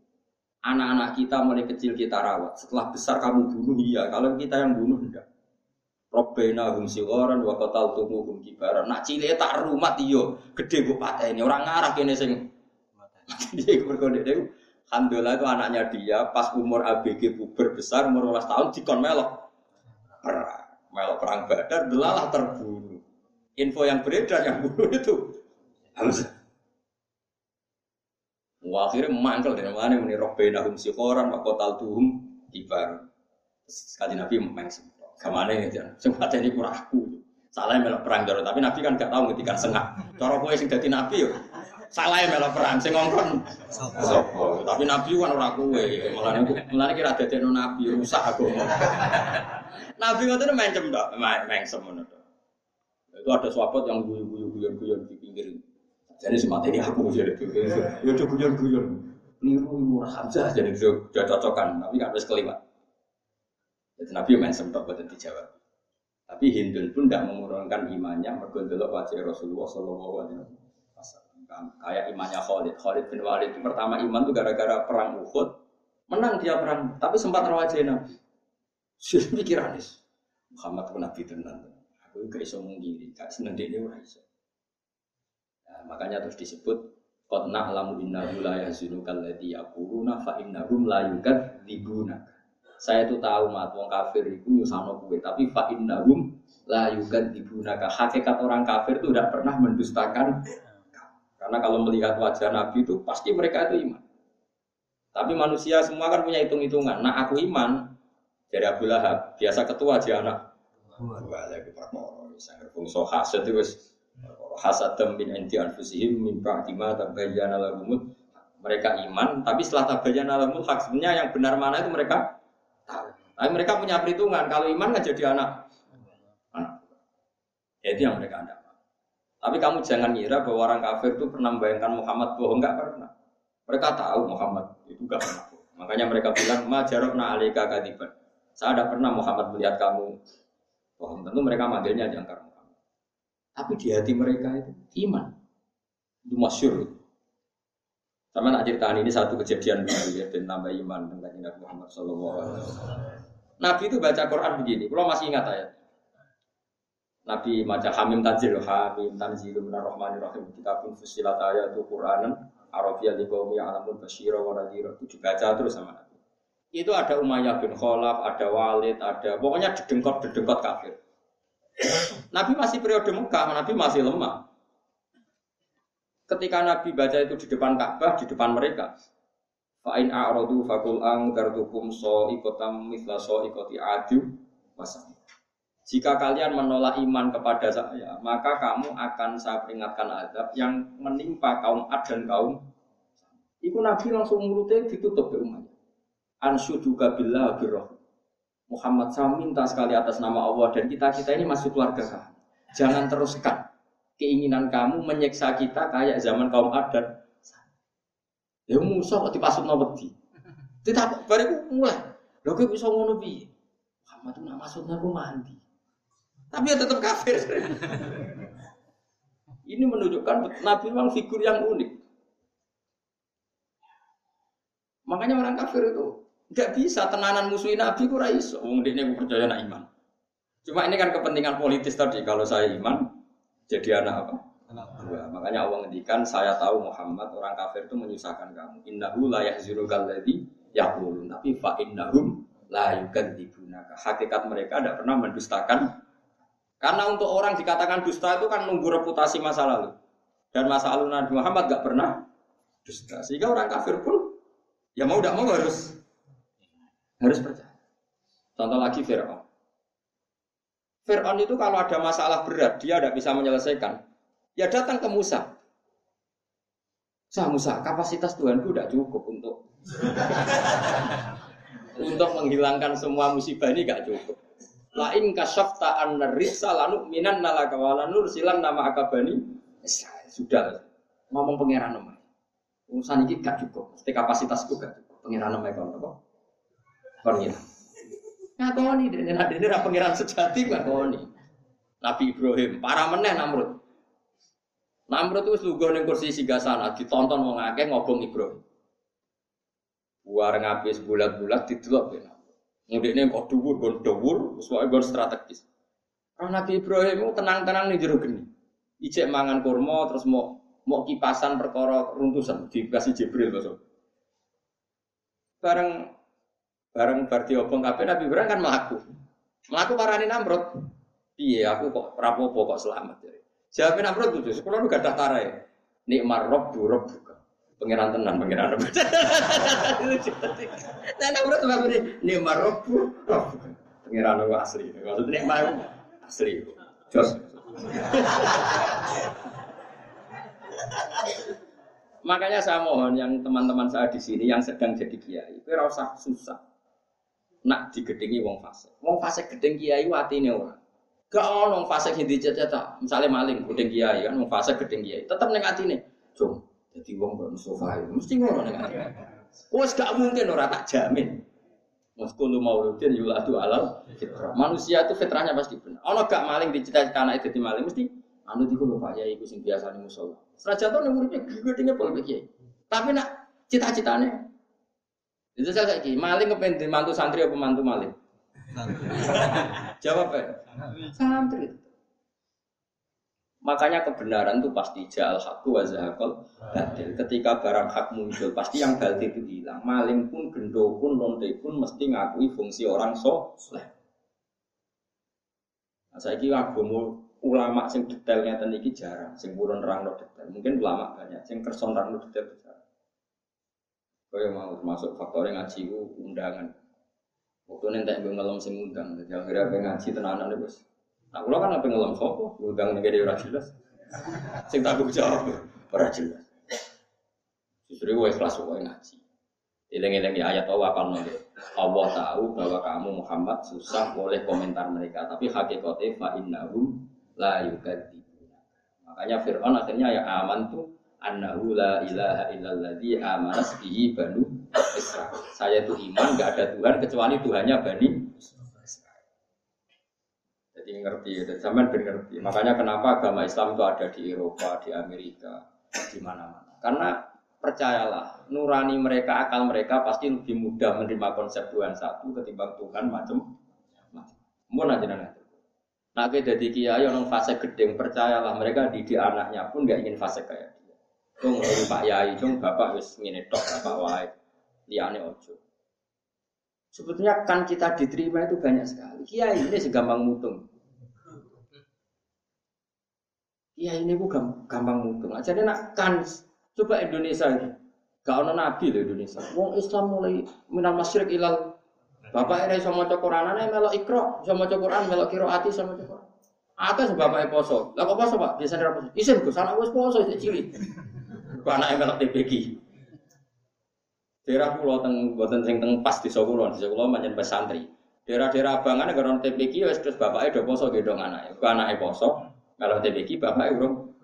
Anak-anak kita mulai kecil kita rawat. Setelah besar kamu bunuh, iya. Kalau kita yang bunuh, enggak. Robbena hum sigoran wa qatal tumu hum kibaran. Nak cilik tak rumah iyo, gede gue pateni. Orang ngarah kene sing dia berkode itu. Alhamdulillah itu anaknya dia pas umur ABG puber besar umur 12 tahun dikon melok perang. Melok perang badar delalah terbunuh. Info yang beredar yang bunuh itu Hamzah. Wah, akhirnya mangkel dari mana ini robbena hum sigoran wa qatal tuhum kibaran. Sekali Nabi mengsembuh. Ke mana ya jangan? Sempat ini kurang aku. Salah melok perang jaro, tapi Nabi kan gak tahu ngertikan sengah. Cara kowe sing dadi Nabi yo. Salah melok perang sing ngongkon. Sopo? Tapi Nabi kan ora kowe. Mulane mulane kira dadekno Nabi rusak aku. Nabi ngoten mencem tok, main semono tok. Itu ada sahabat yang guyu-guyu-guyon-guyon di pinggir. Jadi semata ini aku jadi itu. Ya udah guyon-guyon. Niru murah saja jadi sudah cocokan, tapi kan harus kelima. Jadi Nabi main sempat buat dijawab. Tapi Hindun pun tidak mengurangkan imannya mergondelok wajah Rasulullah Shallallahu Alaihi Wasallam. Kayak imannya Khalid. Khalid bin Walid itu pertama iman itu gara-gara perang Uhud. Menang dia perang, tapi sempat rawajah Nabi. Sudah pikiran Muhammad pun Nabi tenan. Aku gak iso mengiri, gak seneng dia ora iso. Nah, makanya terus disebut Qad na'lamu innahu la yahzunuka alladhi yaquluna fa innahum la yukadzibunaka. Saya itu tahu mat wong kafir itu nyusano kue, tapi fa innahum la yukadzibunaka. Hakikat orang kafir itu tidak pernah mendustakan karena kalau melihat wajah Nabi itu pasti mereka itu iman. Tapi manusia semua kan punya hitung-hitungan. Nah aku iman dari Abu Lahab, biasa ketua aja anak. Wah, lagi perkara. Misalnya fungsi hasad itu hasad min inti anfusihim min ba'di ma tabayyana lahumul mereka iman tapi setelah tabayyana lahumul hak sebenarnya yang benar mana itu mereka tapi mereka punya perhitungan, kalau iman nggak jadi anak. anak. Ya, itu yang mereka anda. Tapi kamu jangan ngira bahwa orang kafir itu pernah membayangkan Muhammad bohong, nggak pernah. Mereka tahu Muhammad itu nggak pernah. Makanya mereka bilang, majarokna alika kadiban. Saya ada pernah Muhammad melihat kamu bohong. Tentu mereka manggilnya jangkar. Tapi di hati mereka itu iman. Itu masyur. Sama nak cerita ini satu kejadian baru ya, dan nambah iman dengan Nabi Muhammad Wasallam. Nabi itu baca Quran begini, kalau masih ingat ayat. Nabi baca Hamim Tanzil, Hamim Tanzil minar rahmanir rahim. Kita pun fusilat ayat itu Quranan, Arabiyah liqaumi alamun basyira wa nadhira. Itu dibaca terus sama Nabi. Itu ada Umayyah bin Khalaf, ada Walid, ada pokoknya dedengkot-dedengkot kafir. Nabi masih periode Mekah, Nabi masih lemah. Ketika Nabi baca itu di depan Ka'bah, di depan mereka, Fa'in a'rodu fakul ang so ikotam misla so ikoti adu wasam. Jika kalian menolak iman kepada saya, maka kamu akan saya peringatkan azab yang menimpa kaum Ad dan kaum Iku Nabi langsung mulutnya ditutup ke umatnya. Ansyuduka billah birroh. Muhammad saya minta sekali atas nama Allah dan kita kita ini masuk keluarga kamu. Jangan teruskan keinginan kamu menyiksa kita kayak zaman kaum Ad dan Ya Musa kok dipasutno wedi. Ditakok bariku mulai. Lho kowe bisa ngono piye? Muhammad itu nak maksudnya mandi. Tapi ya tetap kafir. Ini menunjukkan Nabi memang figur yang unik. Makanya orang kafir itu nggak bisa tenanan musuhin Nabi ku iso. Wong dekne percaya nak iman. Cuma ini kan kepentingan politis tadi. Kalau saya iman, jadi anak apa? Dua. Makanya Allah ngendikan, saya tahu Muhammad orang kafir itu menyusahkan kamu. Innahu la yahzurukal ladzi yaqulun. Tapi fa innahum la yukadzibunaka. Hakikat mereka tidak pernah mendustakan. Karena untuk orang dikatakan dusta itu kan nunggu reputasi masa lalu. Dan masa lalu Nabi Muhammad gak pernah dusta. Sehingga orang kafir pun ya mau tidak mau harus harus percaya. Contoh lagi Fir'aun. Fir'aun itu kalau ada masalah berat, dia tidak bisa menyelesaikan. Ya datang ke Musa. Sah Musa, kapasitas Tuhanku tidak cukup untuk untuk menghilangkan semua musibah ini gak cukup. Lain kasyafta an rizsa lanu minan nalaka walanur silan nama akabani. Sudah ngomong pangeran nama. Urusan ini gak cukup. Mesti kapasitasku gak cukup. Pangeran nama kon apa? Kon Ngakoni dene nak dene ra pangeran sejati ngakoni. Nabi Ibrahim, para meneh Namrud. Namrud itu lugu ning kursi sigasana ditonton wong akeh ngobong Ibrahim. Buar ngabis bulat-bulat didelok ya. Ngudekne kok dhuwur, gon dhuwur, wae gon strategis. Roh Nabi Ibrahim itu tenang-tenang nih jero geni. Ijek mangan kurma terus mau mau kipasan perkara runtusan dikasih Jibril besok. Bareng bareng bar diobong kabeh Nabi Ibrahim kan melaku. Melaku parani Namrud. Iya, aku kok rapopo kok selamat jadi. Jawabnya Namrud tuh, sekolah lu gak daftar ya. Nikmar rob durab buka. Pengiran tenan, pengiran rob. Nah, Namrud tuh ini nikmar rob rob. Pengiran rob asli. Maksudnya nikmar asli. Jos. Makanya saya mohon yang teman-teman saya di sini yang sedang jadi kiai, itu rasa susah nak digedingi wong fasik. Wong fasik gedeng kiai watine ora. Gak ono wong fasik sing dicecet misalnya maling gedeng kiai kan wong fasik gedeng kiai, tetep ning atine. Jom, jadi wong kok Mustafa mesti ngono ning atine. Wes gak mungkin ora tak jamin. Muskulu mauludin yuladu alal fitrah. Manusia itu fitrahnya pasti benar. Ono gak maling dicita-cita anak itu maling mesti anu diku lho Pak Yai iku sing biasa ning musola. Ning uripe gedenge pol Kiai. Tapi nak cita-citane itu saya lagi maling kepengen mantu santri apa mantu maling? Jawab ya. Santri. Makanya kebenaran itu pasti jal hakku wa zahakol batil. Ketika barang hak muncul, pasti yang batil itu hilang. Maling pun, gendo pun, lonte pun mesti ngakui fungsi orang soleh. Nah, saya kira agama ulama sing detailnya tadi jarang, sing burun rang detail. Mungkin ulama banyak, sing kerson rang detail Kau mau termasuk faktornya ngaji ku undangan. Waktu nanti yang ngelam sing undang, jadi akhirnya apa ngaji tenanan deh bos. Nah, kalau kan apa ngelam sopo, undang negara orang jelas. Sing tanggung jawab, orang jelas. Justru gue ikhlas gue ngaji. Ileng-ileng ya ayat Allah apa nanti. Allah tahu bahwa kamu Muhammad susah boleh komentar mereka, tapi hakikatnya fa innahum la yukadzibuna. Makanya Fir'aun akhirnya ya aman tuh annahu la ilaha illalladzi amana bihi banu Israel. Saya itu iman nggak ada Tuhan kecuali Tuhannya Bani. Jadi ngerti, dan zaman ngerti. Makanya kenapa agama Islam itu ada di Eropa, di Amerika, di mana-mana. Karena percayalah, nurani mereka, akal mereka pasti lebih mudah menerima konsep Tuhan satu ketimbang Tuhan macam macam. Mau aja nanti. Nah, kita jadi kiai orang fase gedeng percayalah mereka didik anaknya pun nggak ingin fase kayak Cung dari Pak Yai, cung bapak wis ngene tok bapak wae. Liane ojo. Sebetulnya kan kita diterima itu banyak sekali. Kiai ini segampang mutung. Kiai ini bu gampang mutung. Jadi nak kan coba Indonesia ini. Gak ono nabi loh Indonesia. Wong Islam mulai minal masyrik ilal Bapak ini sama maca Quran, ana melok ikro, sama Quran, melok kiroati sama maca Quran. Atas bapak poso. Lah kok poso, Pak? Biasanya poso. Isin Gus, anak wis poso cilik. Kau anak melok TPG. Daerah pulau teng buatan sing teng pas di Solo, di Solo macam pesantri. Daerah-daerah abangan negara TPG wes terus bapaknya do poso gedong anak. Kau anak poso, kalau TPG bapaknya urung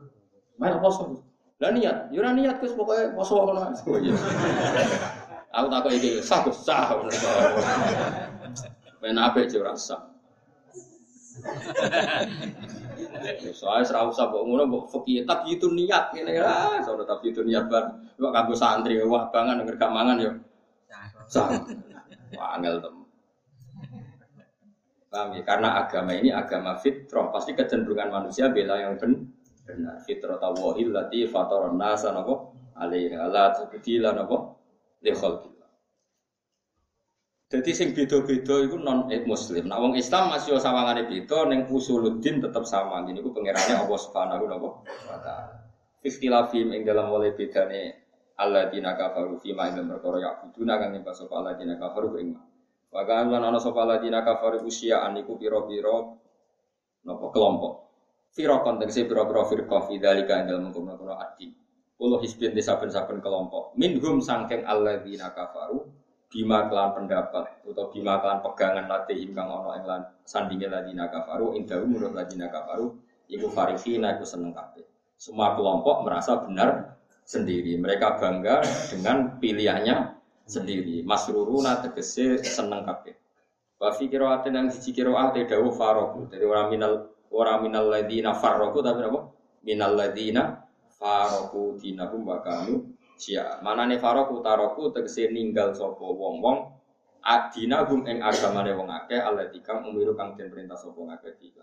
main poso. Lah niat, yura niat kus pokoknya poso apa Oh iya. Aku takut iki sah kus sah. Main apa sih rasa. Soalnya serau usah mbok ngono mbok fikih tapi itu niat ngene ya. Soalnya tapi itu niat bar. Kok kanggo santri wah bangan nggak gak mangan yo. Sah. Wah angel tem. Paham ya? Karena agama ini agama fitrah, pasti kecenderungan manusia bela yang ben benar. Fitrah tawahil lati fatoron nasa nopo alaiha la tabdila nopo li jadi sing beda-beda itu non muslim. Nah wong Islam masih sawangane beda ning usuluddin tetap sama. Ini ku pangerane Allah Subhanahu wa taala. Ikhtilafim ing dalam oleh bedane alladzina kafaru fi ma ilm perkara ya'buduna kang nyembah sapa alladzina kafaru ing ma. Wa kan lan ana sapa alladzina kafaru usia aniku pira-pira napa kelompok. Firaqon tegese pira-pira firqah fi dzalika ing dalem mengkono adi. Kulo hisbin saben-saben kelompok. Minhum sangking alladzina kafaru bima kelan pendapat atau bima kelan pegangan latih kang ana ing lan sandinge ladina kafaru indahu menurut ladina kafaru iku farihina iku seneng kabeh. Semua kelompok merasa benar sendiri. Mereka bangga dengan pilihannya sendiri. Masruruna tegese seneng kabeh. Wa fi qiraatin yang siji qiraat dawu faroku. Jadi orang minal orang minal ladina faroku tapi apa? Minal ladina faroku dinahum wa kanu Sia, mana nih faroku taroku tegese ninggal sopo wong wong adina gum eng agamane wong akeh Allah dikang umiru kang den perintah sopo ngakeh di